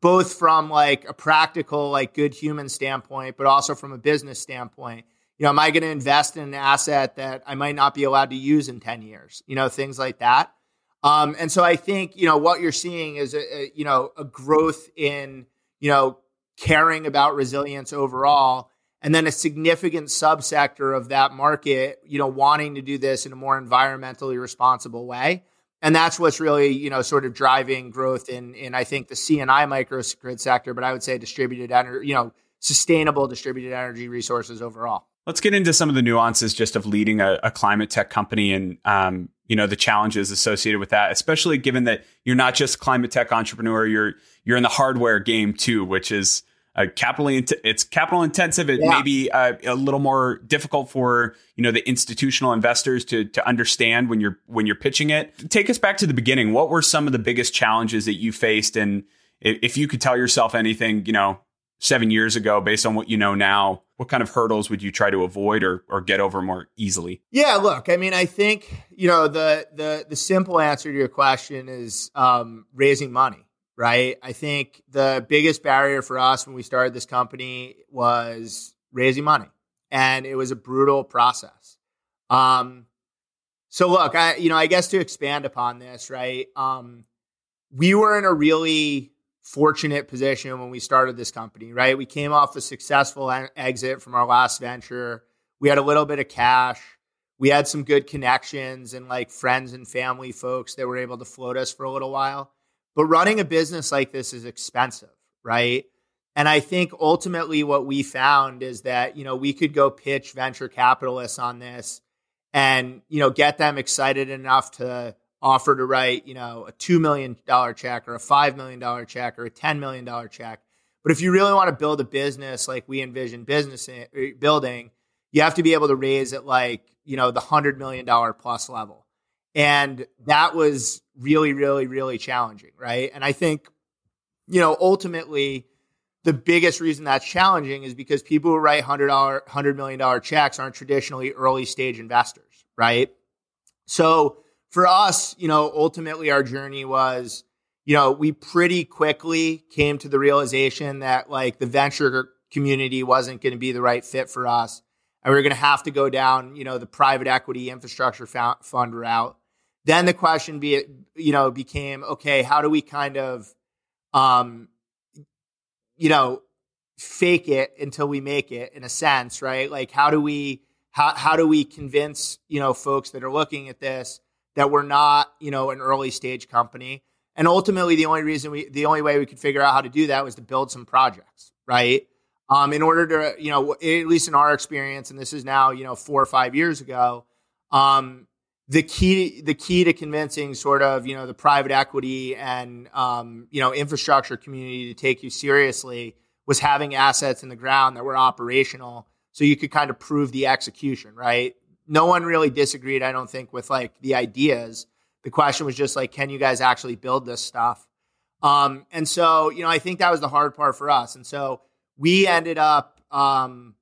Both from like a practical, like good human standpoint, but also from a business standpoint you know, am I going to invest in an asset that I might not be allowed to use in 10 years? You know, things like that. Um, and so I think, you know, what you're seeing is, a, a, you know, a growth in, you know, caring about resilience overall. And then a significant subsector of that market, you know, wanting to do this in a more environmentally responsible way. And that's what's really, you know, sort of driving growth in, in I think the C&I microgrid sector, but I would say distributed energy, you know, sustainable distributed energy resources overall. Let's get into some of the nuances just of leading a, a climate tech company and um, you know the challenges associated with that, especially given that you're not just climate tech entrepreneur, you're you're in the hardware game too, which is uh, capitally it's capital intensive. It yeah. may be uh, a little more difficult for you know the institutional investors to to understand when you're when you're pitching it. Take us back to the beginning. What were some of the biggest challenges that you faced, and if, if you could tell yourself anything, you know, seven years ago, based on what you know now, what kind of hurdles would you try to avoid or, or get over more easily? Yeah, look, I mean, I think you know the the the simple answer to your question is um, raising money, right? I think the biggest barrier for us when we started this company was raising money, and it was a brutal process. Um, so look, I you know, I guess to expand upon this, right? Um, we were in a really fortunate position when we started this company, right? We came off a successful exit from our last venture. We had a little bit of cash. We had some good connections and like friends and family folks that were able to float us for a little while. But running a business like this is expensive, right? And I think ultimately what we found is that, you know, we could go pitch venture capitalists on this and, you know, get them excited enough to offer to write, you know, a $2 million check or a $5 million check or a $10 million check. But if you really want to build a business like we envision business uh, building, you have to be able to raise at like, you know, the $100 million plus level. And that was really, really, really challenging. Right. And I think, you know, ultimately, the biggest reason that's challenging is because people who write $100, $100 million checks aren't traditionally early stage investors. Right. So, for us, you know, ultimately our journey was, you know, we pretty quickly came to the realization that like the venture community wasn't going to be the right fit for us. And we are going to have to go down, you know, the private equity infrastructure fund route. Then the question be, you know, became, okay, how do we kind of, um, you know, fake it until we make it in a sense, right? Like, how do we, how, how do we convince, you know, folks that are looking at this that we're not, you know, an early stage company. And ultimately, the only reason we, the only way we could figure out how to do that was to build some projects, right? Um, in order to, you know, at least in our experience, and this is now, you know, four or five years ago, um, the key, the key to convincing sort of, you know, the private equity and, um, you know, infrastructure community to take you seriously was having assets in the ground that were operational, so you could kind of prove the execution, right? No one really disagreed, I don't think, with like the ideas the question was just like, can you guys actually build this stuff? Um, and so, you know, I think that was the hard part for us. And so we ended up um,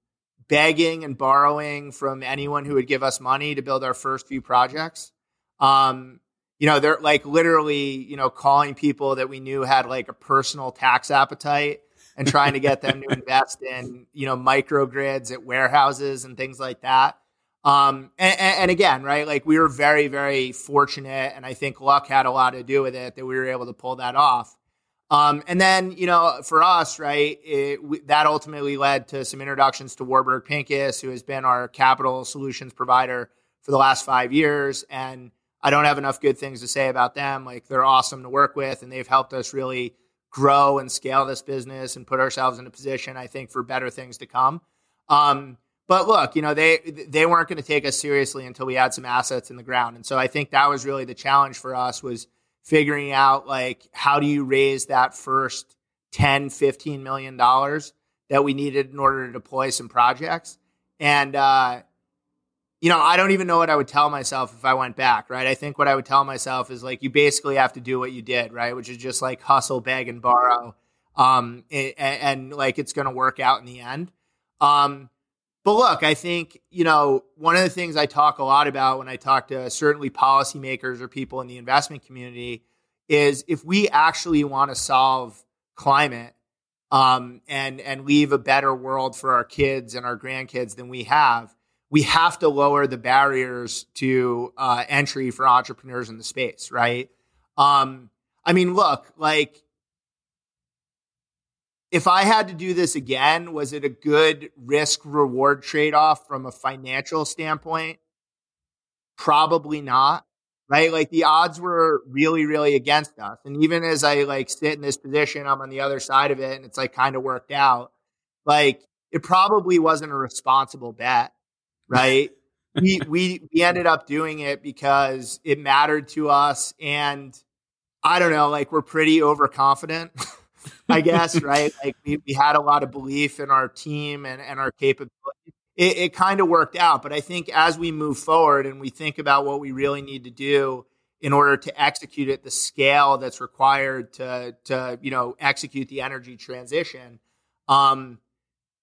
begging and borrowing from anyone who would give us money to build our first few projects. Um, you know, they're like literally, you know, calling people that we knew had like a personal tax appetite and trying to get them to invest in, you know, microgrids at warehouses and things like that. Um, and, and, again, right, like we were very, very fortunate, and I think luck had a lot to do with it that we were able to pull that off. Um, and then, you know, for us, right, it, we, that ultimately led to some introductions to Warburg Pincus, who has been our capital solutions provider for the last five years. And I don't have enough good things to say about them. Like they're awesome to work with, and they've helped us really grow and scale this business and put ourselves in a position, I think, for better things to come. Um, but look, you know, they they weren't going to take us seriously until we had some assets in the ground. And so I think that was really the challenge for us was figuring out like how do you raise that first 10, 15 million dollars that we needed in order to deploy some projects. And uh, you know, I don't even know what I would tell myself if I went back, right? I think what I would tell myself is like you basically have to do what you did, right? Which is just like hustle, beg, and borrow. Um, and, and like it's going to work out in the end. Um, but look, I think, you know, one of the things I talk a lot about when I talk to certainly policymakers or people in the investment community is if we actually want to solve climate um, and and leave a better world for our kids and our grandkids than we have, we have to lower the barriers to uh, entry for entrepreneurs in the space, right? Um, I mean, look, like if I had to do this again, was it a good risk reward trade off from a financial standpoint? Probably not. Right. Like the odds were really, really against us. And even as I like sit in this position, I'm on the other side of it and it's like kind of worked out. Like it probably wasn't a responsible bet. Right. we, we, we ended up doing it because it mattered to us. And I don't know, like we're pretty overconfident. I guess, right? Like we, we had a lot of belief in our team and, and our capability. It, it kind of worked out. But I think as we move forward and we think about what we really need to do in order to execute at the scale that's required to, to you know, execute the energy transition, um,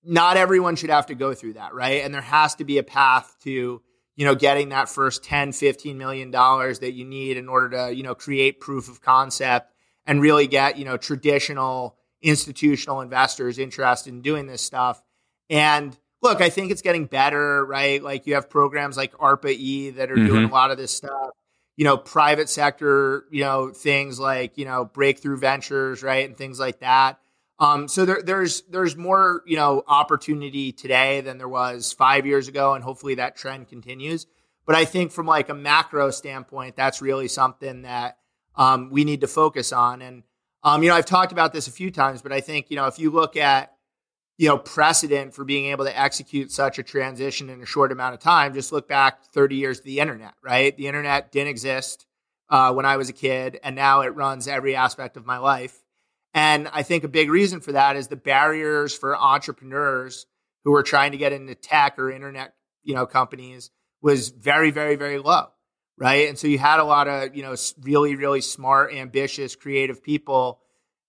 not everyone should have to go through that, right? And there has to be a path to, you know, getting that first 10, 15 million dollars that you need in order to, you know, create proof of concept and really get, you know, traditional institutional investors interested in doing this stuff. And look, I think it's getting better, right? Like you have programs like ARPA E that are mm-hmm. doing a lot of this stuff. You know, private sector, you know, things like, you know, breakthrough ventures, right? And things like that. Um, so there, there's there's more, you know, opportunity today than there was five years ago, and hopefully that trend continues. But I think from like a macro standpoint, that's really something that um, we need to focus on. And um, you know, I've talked about this a few times, but I think you know if you look at you know precedent for being able to execute such a transition in a short amount of time, just look back 30 years to the internet. Right, the internet didn't exist uh, when I was a kid, and now it runs every aspect of my life. And I think a big reason for that is the barriers for entrepreneurs who are trying to get into tech or internet, you know, companies was very, very, very low right? And so you had a lot of, you know, really, really smart, ambitious, creative people.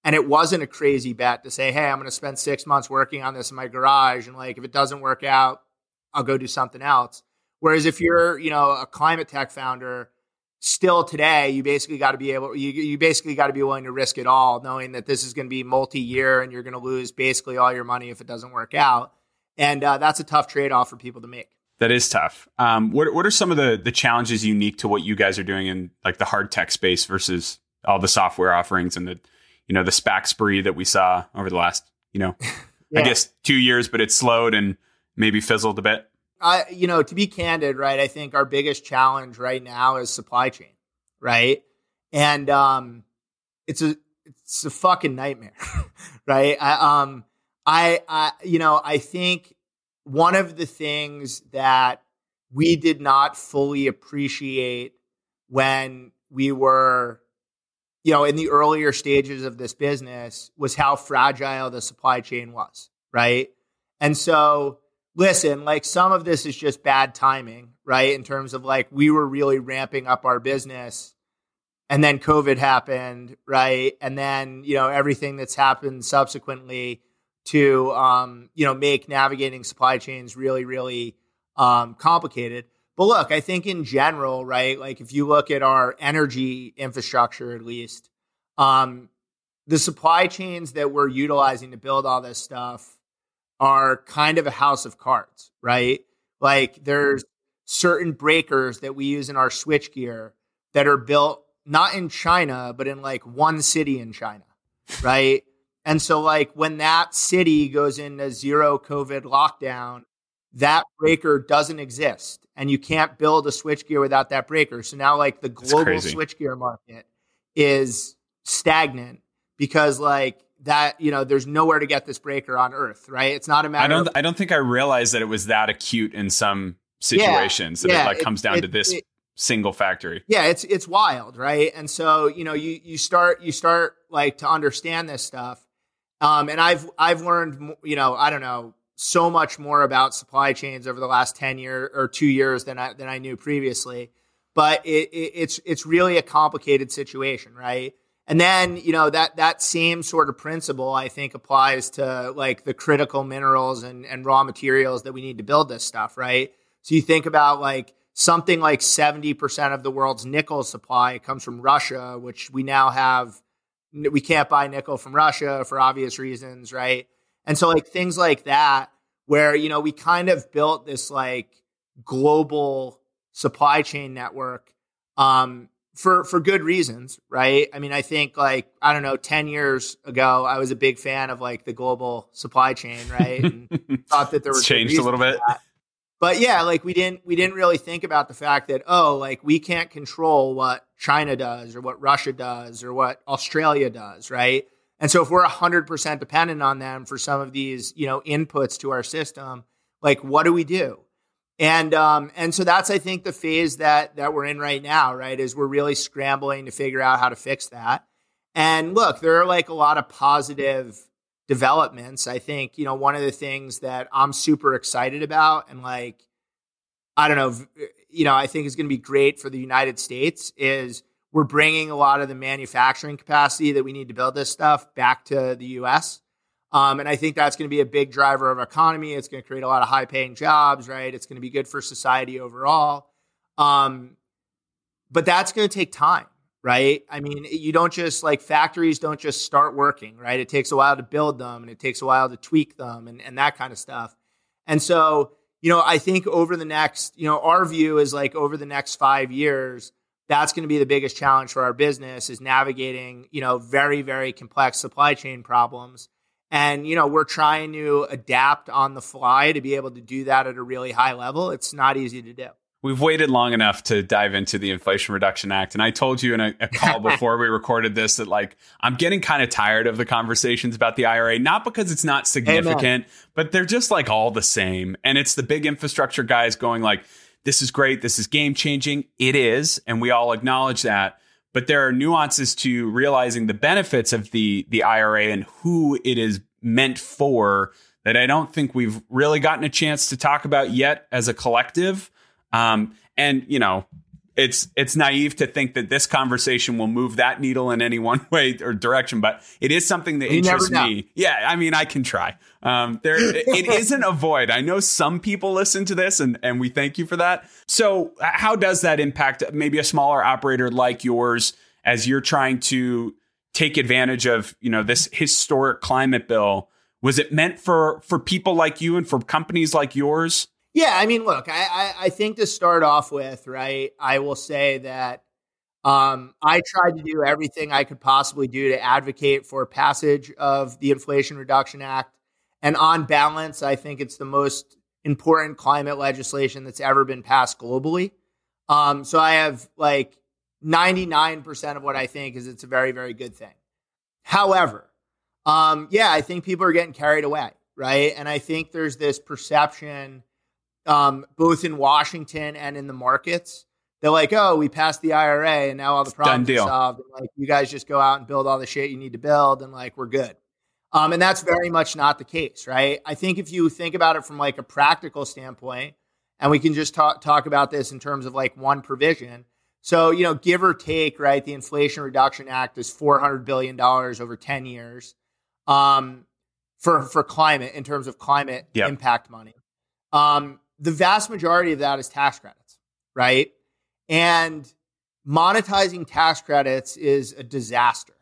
And it wasn't a crazy bet to say, hey, I'm going to spend six months working on this in my garage. And like, if it doesn't work out, I'll go do something else. Whereas if you're, you know, a climate tech founder, still today, you basically got to be able, you, you basically got to be willing to risk it all, knowing that this is going to be multi year and you're going to lose basically all your money if it doesn't work out. And uh, that's a tough trade off for people to make. That is tough. Um, what what are some of the the challenges unique to what you guys are doing in like the hard tech space versus all the software offerings and the you know the SPAC spree that we saw over the last you know yeah. I guess two years, but it slowed and maybe fizzled a bit. I, you know, to be candid, right? I think our biggest challenge right now is supply chain, right? And um, it's a it's a fucking nightmare, right? I, um, I, I, you know, I think one of the things that we did not fully appreciate when we were, you know, in the earlier stages of this business was how fragile the supply chain was, right? And so, listen, like some of this is just bad timing, right? In terms of like we were really ramping up our business and then COVID happened, right? And then, you know, everything that's happened subsequently to, um, you know, make navigating supply chains really, really um, complicated. But look, I think in general, right? Like if you look at our energy infrastructure, at least, um, the supply chains that we're utilizing to build all this stuff are kind of a house of cards, right? Like there's certain breakers that we use in our switchgear that are built not in China, but in like one city in China, right? And so, like, when that city goes into zero COVID lockdown, that breaker doesn't exist and you can't build a switchgear without that breaker. So now, like, the global switchgear market is stagnant because, like, that you know there's nowhere to get this breaker on earth right it's not a matter i don't of, i don't think i realized that it was that acute in some situations yeah, that yeah, it like comes down it, to this it, single factory. Yeah, it's it's wild, right? And so, you know, you you start you start like to understand this stuff. Um, and I've I've learned, you know, I don't know, so much more about supply chains over the last ten year or two years than I than I knew previously. But it, it, it's it's really a complicated situation, right? And then you know that that same sort of principle I think applies to like the critical minerals and and raw materials that we need to build this stuff, right? So you think about like something like 70% of the world's nickel supply comes from Russia, which we now have. We can't buy nickel from Russia for obvious reasons, right? And so, like, things like that, where, you know, we kind of built this like global supply chain network um, for, for good reasons, right? I mean, I think like, I don't know, 10 years ago, I was a big fan of like the global supply chain, right? And thought that there was changed a little bit but yeah, like we didn't we didn't really think about the fact that oh, like we can't control what China does or what Russia does or what Australia does, right? And so if we're 100% dependent on them for some of these, you know, inputs to our system, like what do we do? And um and so that's I think the phase that that we're in right now, right? Is we're really scrambling to figure out how to fix that. And look, there are like a lot of positive developments. I think, you know, one of the things that I'm super excited about and like, I don't know, you know, I think is going to be great for the United States is we're bringing a lot of the manufacturing capacity that we need to build this stuff back to the US. Um, and I think that's going to be a big driver of economy. It's going to create a lot of high paying jobs, right? It's going to be good for society overall. Um, but that's going to take time right? I mean, you don't just like factories don't just start working, right? It takes a while to build them and it takes a while to tweak them and, and that kind of stuff. And so, you know, I think over the next, you know, our view is like over the next five years, that's going to be the biggest challenge for our business is navigating, you know, very, very complex supply chain problems. And, you know, we're trying to adapt on the fly to be able to do that at a really high level. It's not easy to do we've waited long enough to dive into the Inflation Reduction Act. And I told you in a, a call before we recorded this that like I'm getting kind of tired of the conversations about the IRA, not because it's not significant, Amen. but they're just like all the same. And it's the big infrastructure guys going like, this is great, this is game changing. It is, and we all acknowledge that. But there are nuances to realizing the benefits of the the IRA and who it is meant for that I don't think we've really gotten a chance to talk about yet as a collective. Um, and you know, it's it's naive to think that this conversation will move that needle in any one way or direction, but it is something that you interests me. Yeah, I mean, I can try. Um, there, it isn't a void. I know some people listen to this, and and we thank you for that. So, how does that impact maybe a smaller operator like yours as you're trying to take advantage of you know this historic climate bill? Was it meant for for people like you and for companies like yours? Yeah, I mean, look, I, I, I think to start off with, right, I will say that um, I tried to do everything I could possibly do to advocate for passage of the Inflation Reduction Act. And on balance, I think it's the most important climate legislation that's ever been passed globally. Um, so I have like 99% of what I think is it's a very, very good thing. However, um, yeah, I think people are getting carried away, right? And I think there's this perception, um, both in Washington and in the markets, they're like, oh, we passed the IRA and now all the problems are solved. And like, you guys just go out and build all the shit you need to build, and like, we're good. Um, and that's very much not the case, right? I think if you think about it from like a practical standpoint, and we can just talk talk about this in terms of like one provision. So, you know, give or take, right? The Inflation Reduction Act is four hundred billion dollars over ten years, um, for for climate in terms of climate yep. impact money. Um, the vast majority of that is tax credits, right? And monetizing tax credits is a disaster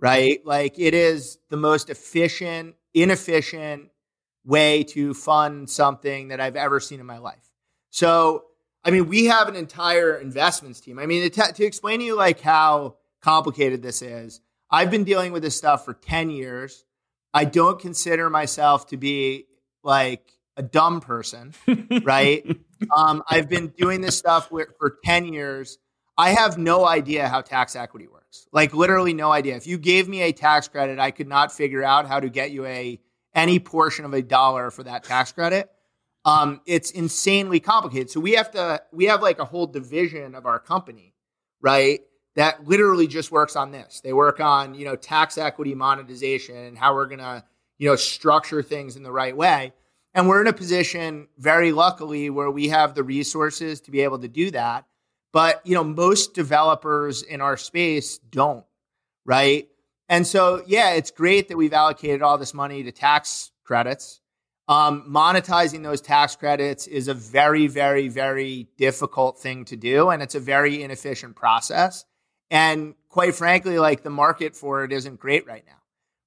right? Like it is the most efficient, inefficient way to fund something that I've ever seen in my life. So, I mean, we have an entire investments team. I mean, to, to explain to you like how complicated this is, I've been dealing with this stuff for 10 years. I don't consider myself to be like a dumb person, right? um, I've been doing this stuff for 10 years. I have no idea how tax equity works. Like literally no idea. If you gave me a tax credit, I could not figure out how to get you a any portion of a dollar for that tax credit. Um, it's insanely complicated. So we have to we have like a whole division of our company, right? That literally just works on this. They work on, you know, tax equity monetization and how we're gonna, you know, structure things in the right way. And we're in a position, very luckily, where we have the resources to be able to do that. But, you know, most developers in our space don't, right? And so, yeah, it's great that we've allocated all this money to tax credits. Um, monetizing those tax credits is a very, very, very difficult thing to do. And it's a very inefficient process. And quite frankly, like the market for it isn't great right now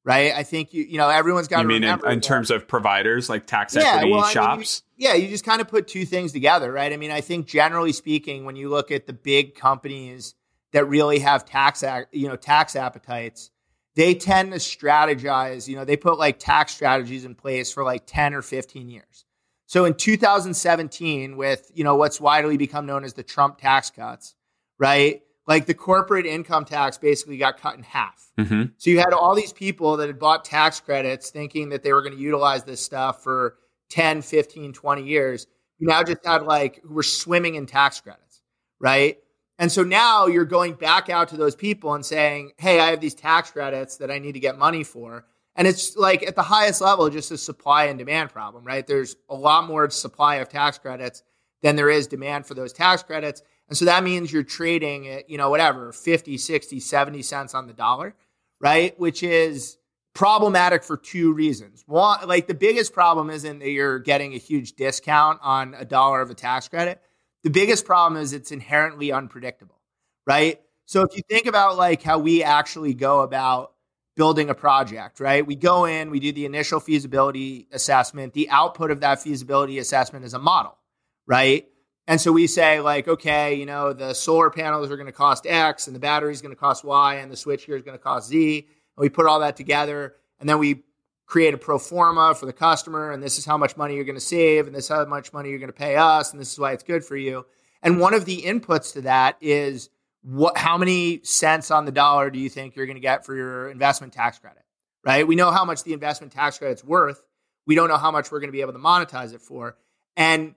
right? I think you you know everyone's got. You mean in, in terms of providers like tax yeah, equity well, shops? Mean, you, yeah, you just kind of put two things together, right? I mean, I think generally speaking, when you look at the big companies that really have tax you know tax appetites, they tend to strategize. You know, they put like tax strategies in place for like ten or fifteen years. So in 2017, with you know what's widely become known as the Trump tax cuts, right? Like the corporate income tax basically got cut in half. Mm-hmm. So you had all these people that had bought tax credits thinking that they were going to utilize this stuff for 10, 15, 20 years. You now just had like who were swimming in tax credits, right? And so now you're going back out to those people and saying, hey, I have these tax credits that I need to get money for. And it's like at the highest level, just a supply and demand problem, right? There's a lot more supply of tax credits than there is demand for those tax credits. And so that means you're trading at, you know, whatever, 50, 60, 70 cents on the dollar, right? Which is problematic for two reasons. One, like the biggest problem isn't that you're getting a huge discount on a dollar of a tax credit. The biggest problem is it's inherently unpredictable, right? So if you think about like how we actually go about building a project, right? We go in, we do the initial feasibility assessment. The output of that feasibility assessment is a model, right? And so we say, like, okay, you know, the solar panels are going to cost X and the battery is going to cost Y and the switchgear is going to cost Z. And we put all that together and then we create a pro forma for the customer. And this is how much money you're going to save. And this is how much money you're going to pay us. And this is why it's good for you. And one of the inputs to that is what, how many cents on the dollar do you think you're going to get for your investment tax credit? Right. We know how much the investment tax credit's worth. We don't know how much we're going to be able to monetize it for. And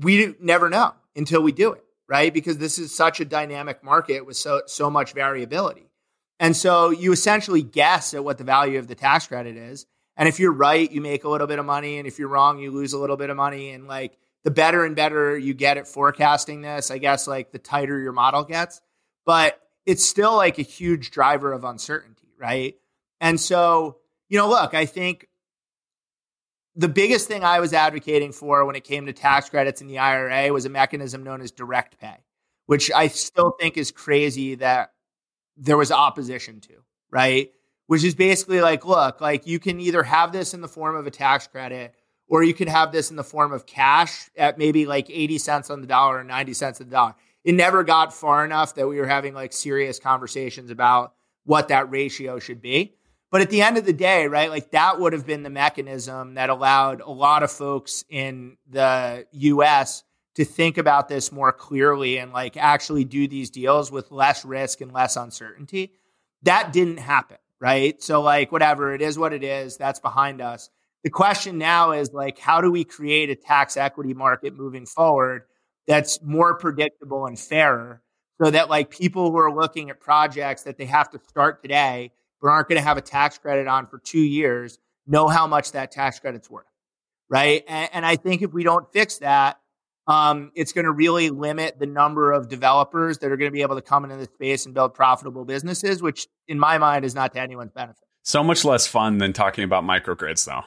we never know until we do it, right? Because this is such a dynamic market with so so much variability. And so you essentially guess at what the value of the tax credit is. And if you're right, you make a little bit of money. And if you're wrong, you lose a little bit of money. And like the better and better you get at forecasting this, I guess like the tighter your model gets. But it's still like a huge driver of uncertainty, right? And so, you know, look, I think the biggest thing I was advocating for when it came to tax credits in the IRA was a mechanism known as direct pay, which I still think is crazy that there was opposition to, right? Which is basically like, look, like you can either have this in the form of a tax credit or you can have this in the form of cash at maybe like 80 cents on the dollar or 90 cents on the dollar. It never got far enough that we were having like serious conversations about what that ratio should be. But at the end of the day, right, like that would have been the mechanism that allowed a lot of folks in the US to think about this more clearly and like actually do these deals with less risk and less uncertainty. That didn't happen, right? So, like, whatever, it is what it is. That's behind us. The question now is like, how do we create a tax equity market moving forward that's more predictable and fairer so that like people who are looking at projects that they have to start today but aren't going to have a tax credit on for two years know how much that tax credit's worth, right? And, and I think if we don't fix that, um, it's going to really limit the number of developers that are going to be able to come into the space and build profitable businesses, which in my mind is not to anyone's benefit. So much less fun than talking about microgrids, though.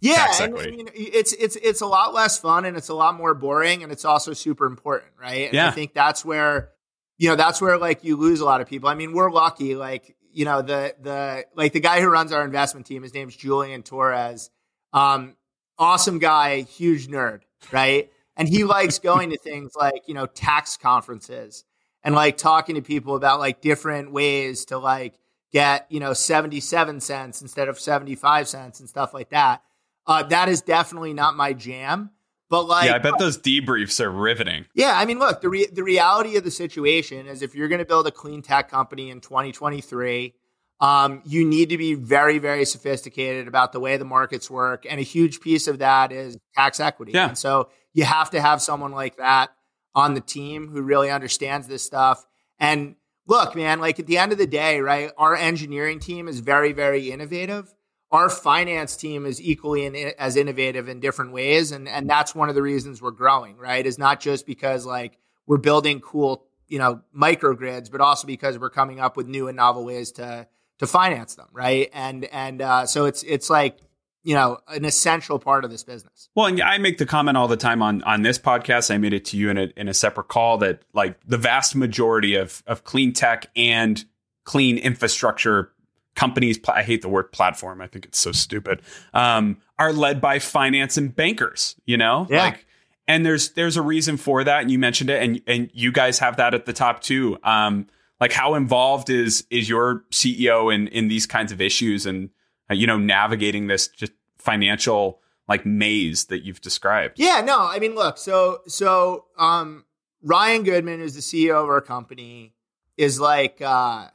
Yeah, and, I mean, it's it's it's a lot less fun and it's a lot more boring and it's also super important, right? And yeah. I think that's where you know that's where like you lose a lot of people. I mean, we're lucky, like you know the the like the guy who runs our investment team. His name's Julian Torres. Um, awesome guy, huge nerd, right? And he likes going to things like you know tax conferences and like talking to people about like different ways to like get you know 77 cents instead of 75 cents and stuff like that uh, that is definitely not my jam. But like, yeah, I bet those debriefs are riveting. Yeah, I mean, look, the re- the reality of the situation is if you're going to build a clean tech company in 2023, um, you need to be very, very sophisticated about the way the markets work, and a huge piece of that is tax equity. Yeah. And so you have to have someone like that on the team who really understands this stuff. And look, man, like at the end of the day, right? Our engineering team is very, very innovative our finance team is equally in, as innovative in different ways and and that's one of the reasons we're growing right? Is not just because like we're building cool you know microgrids but also because we're coming up with new and novel ways to to finance them right? And and uh, so it's it's like you know an essential part of this business. Well and i make the comment all the time on on this podcast i made it to you in a, in a separate call that like the vast majority of of clean tech and clean infrastructure companies i hate the word platform i think it's so stupid um, are led by finance and bankers you know? Yeah. like and there's there's a reason for that and you mentioned it and and you guys have that at the top too. Um, like how involved is is your ceo in in these kinds of issues and uh, you know navigating this just financial like maze that you've described? Yeah no i mean look so so um ryan goodman is the ceo of our company is like uh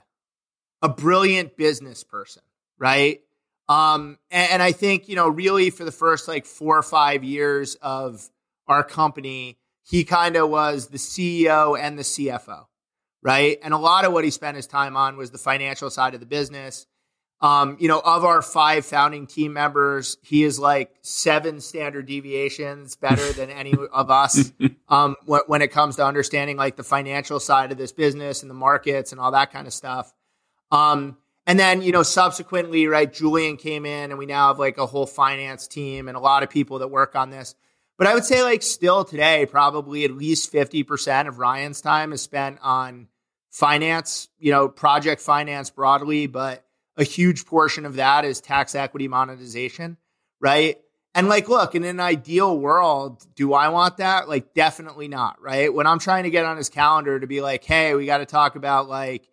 a brilliant business person, right? Um, and, and, I think, you know, really for the first like four or five years of our company, he kind of was the CEO and the CFO, right? And a lot of what he spent his time on was the financial side of the business. Um, you know, of our five founding team members, he is like seven standard deviations better than any of us um, when, when it comes to understanding like the financial side of this business and the markets and all that kind of stuff. Um, and then, you know, subsequently, right, Julian came in and we now have like a whole finance team and a lot of people that work on this. But I would say, like, still today, probably at least 50% of Ryan's time is spent on finance, you know, project finance broadly, but a huge portion of that is tax equity monetization, right? And like, look, in an ideal world, do I want that? Like, definitely not, right? When I'm trying to get on his calendar to be like, hey, we got to talk about like,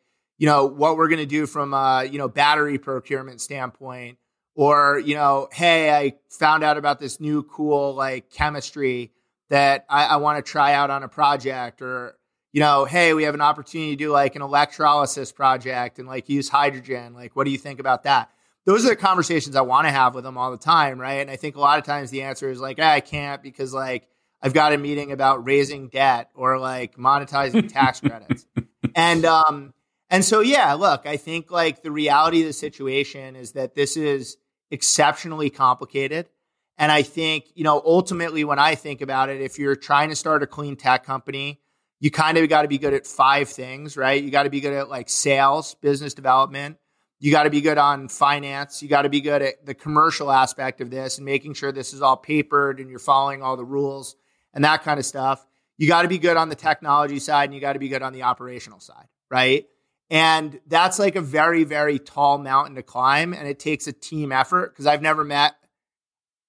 you know, what we're going to do from a, you know, battery procurement standpoint or, you know, hey, I found out about this new cool like chemistry that I, I want to try out on a project or, you know, hey, we have an opportunity to do like an electrolysis project and like use hydrogen. Like, what do you think about that? Those are the conversations I want to have with them all the time, right? And I think a lot of times the answer is like, I can't because like I've got a meeting about raising debt or like monetizing tax credits. And um, and so, yeah, look, I think like the reality of the situation is that this is exceptionally complicated. And I think, you know, ultimately, when I think about it, if you're trying to start a clean tech company, you kind of got to be good at five things, right? You got to be good at like sales, business development. You got to be good on finance. You got to be good at the commercial aspect of this and making sure this is all papered and you're following all the rules and that kind of stuff. You got to be good on the technology side and you got to be good on the operational side, right? And that's like a very, very tall mountain to climb. And it takes a team effort because I've never met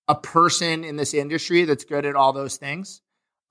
a person in this industry that's good at all those things.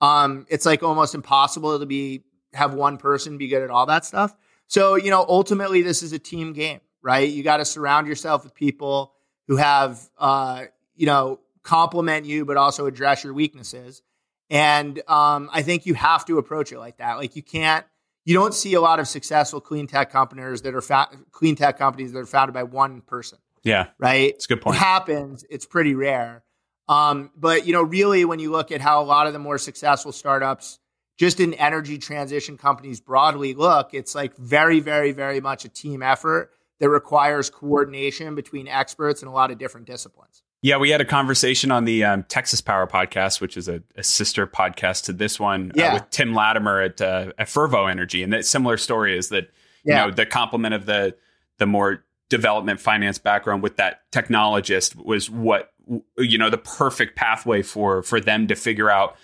Um, it's like almost impossible to be have one person be good at all that stuff. So, you know, ultimately this is a team game, right? You got to surround yourself with people who have, uh, you know, complement you, but also address your weaknesses. And um, I think you have to approach it like that. Like you can't, you don't see a lot of successful clean tech companies that are fa- clean tech companies that are founded by one person. Yeah, right. It's a good point. It happens. It's pretty rare. Um, but you know, really, when you look at how a lot of the more successful startups, just in energy transition companies broadly, look, it's like very, very, very much a team effort that requires coordination between experts in a lot of different disciplines. Yeah, we had a conversation on the um, Texas Power podcast, which is a, a sister podcast to this one, uh, Yeah. uh, with Tim Latimer at uh, at Fervo Energy, and that similar story is that Yeah. you know the complement of the the more development finance background with that technologist was what you know the perfect pathway for for them to figure out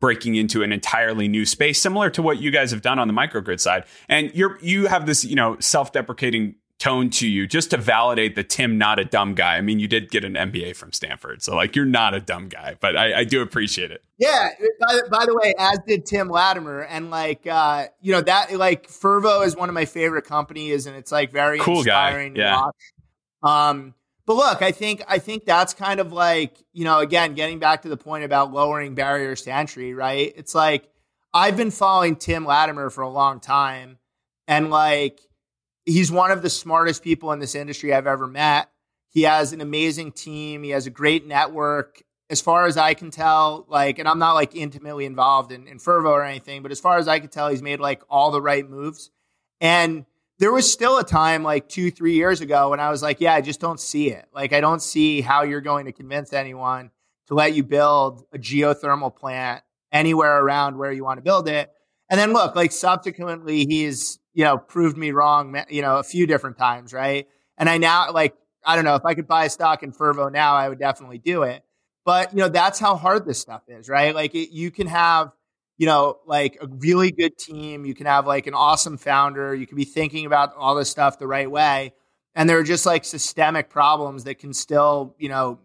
breaking into an entirely new space similar to what you guys have done on the microgrid side and you're you have this you know self-deprecating tone to you just to validate that Tim not a dumb guy. I mean, you did get an MBA from Stanford, so like you're not a dumb guy, but I, I do appreciate it. Yeah. By, by the way, as did Tim Latimer, and like uh, you know that like Fervo is one of my favorite companies, and it's like very Cool guy, inspiring to yeah. watch. Um, but look, I think I think that's kind of like you know again getting back to the point about lowering barriers to entry, right? It's like I've been following Tim Latimer for a long time, and like he's one of the smartest people in this industry I've ever met. He has an amazing team. He has a great network. As far as I can tell, like, and I'm not like intimately involved in, in Fervo or anything, but as far as I can tell, he's made like all the right moves. And there was still a time like two, three years ago when I was like, yeah, I just don't see it. Like, I don't see how you're going to convince anyone to let you build a geothermal plant anywhere around where you want to build it. And then look, like subsequently, he's, you know, proved me wrong, you know, a few different times, right? And I now, like, I don't know, if I could buy a stock in Fervo now, I would definitely do it. But, you know, that's how hard this stuff is, right? Like, it, you can have, you know, like a really good team. You can have like an awesome founder. You can be thinking about all this stuff the right way. And there are just like systemic problems that can still, you know,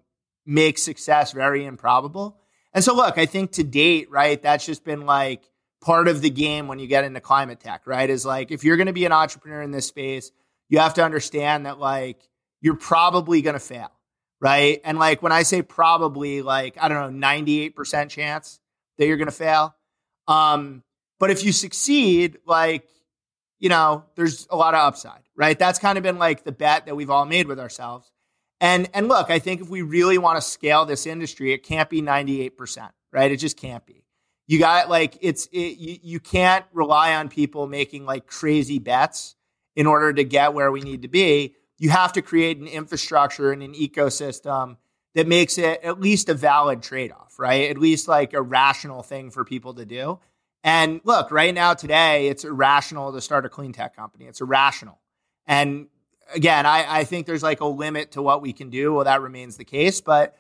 make success very improbable. And so, look, I think to date, right, that's just been like part of the game when you get into climate tech, right? Is like if you're going to be an entrepreneur in this space, you have to understand that like you're probably going to fail, right? And like when I say probably, like, I don't know, 98% chance that you're going to fail. Um, but if you succeed, like, you know, there's a lot of upside, right? That's kind of been like the bet that we've all made with ourselves. And and look, I think if we really want to scale this industry, it can't be 98%, right? It just can't be. You got like it's it, you, you can't rely on people making like crazy bets in order to get where we need to be. You have to create an infrastructure and an ecosystem that makes it at least a valid trade-off, right? At least like a rational thing for people to do. And look, right now today, it's irrational to start a clean tech company. It's irrational. And again, I, I think there's like a limit to what we can do. Well, that remains the case, but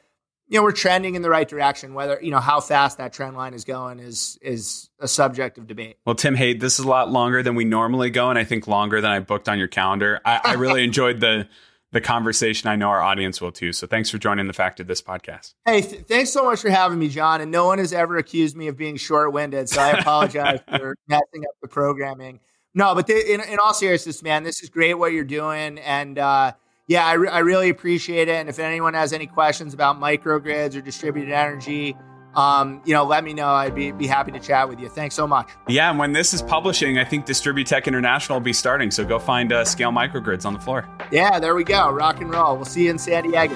you know, we're trending in the right direction. Whether you know how fast that trend line is going is is a subject of debate. Well, Tim Hade, this is a lot longer than we normally go, and I think longer than I booked on your calendar. I, I really enjoyed the the conversation. I know our audience will too. So thanks for joining the Factor This podcast. Hey, th- thanks so much for having me, John. And no one has ever accused me of being short winded, so I apologize for messing up the programming. No, but th- in, in all seriousness, man, this is great what you're doing, and uh, yeah, I, re- I really appreciate it. And if anyone has any questions about microgrids or distributed energy, um, you know, let me know. I'd be, be happy to chat with you. Thanks so much. Yeah, and when this is publishing, I think DistribuTECH International will be starting. So go find uh, Scale Microgrids on the floor. Yeah, there we go. Rock and roll. We'll see you in San Diego.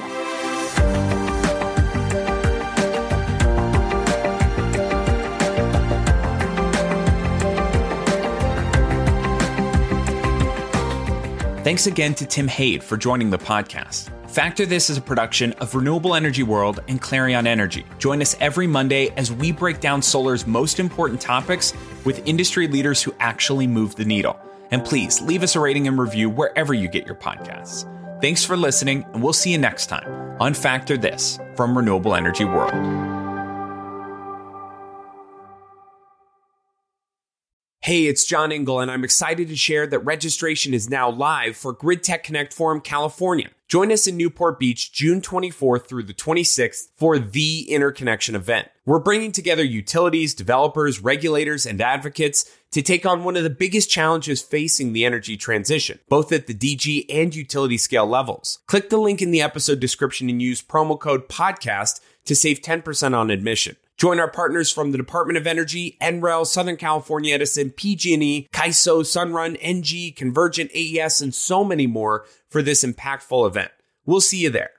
Thanks again to Tim Hade for joining the podcast. Factor This is a production of Renewable Energy World and Clarion Energy. Join us every Monday as we break down solar's most important topics with industry leaders who actually move the needle. And please leave us a rating and review wherever you get your podcasts. Thanks for listening, and we'll see you next time on Factor This from Renewable Energy World. Hey, it's John Engel, and I'm excited to share that registration is now live for GridTECH Connect Forum California. Join us in Newport Beach June 24th through the 26th for the Interconnection event. We're bringing together utilities, developers, regulators, and advocates to take on one of the biggest challenges facing the energy transition, both at the DG and utility scale levels. Click the link in the episode description and use promo code podcast to save 10% on admission. Join our partners from the Department of Energy, NREL, Southern California Edison, PG&E, CAISO, Sunrun, ENGIE, Convergent, AES, and so many more for this impactful event. We'll see you there.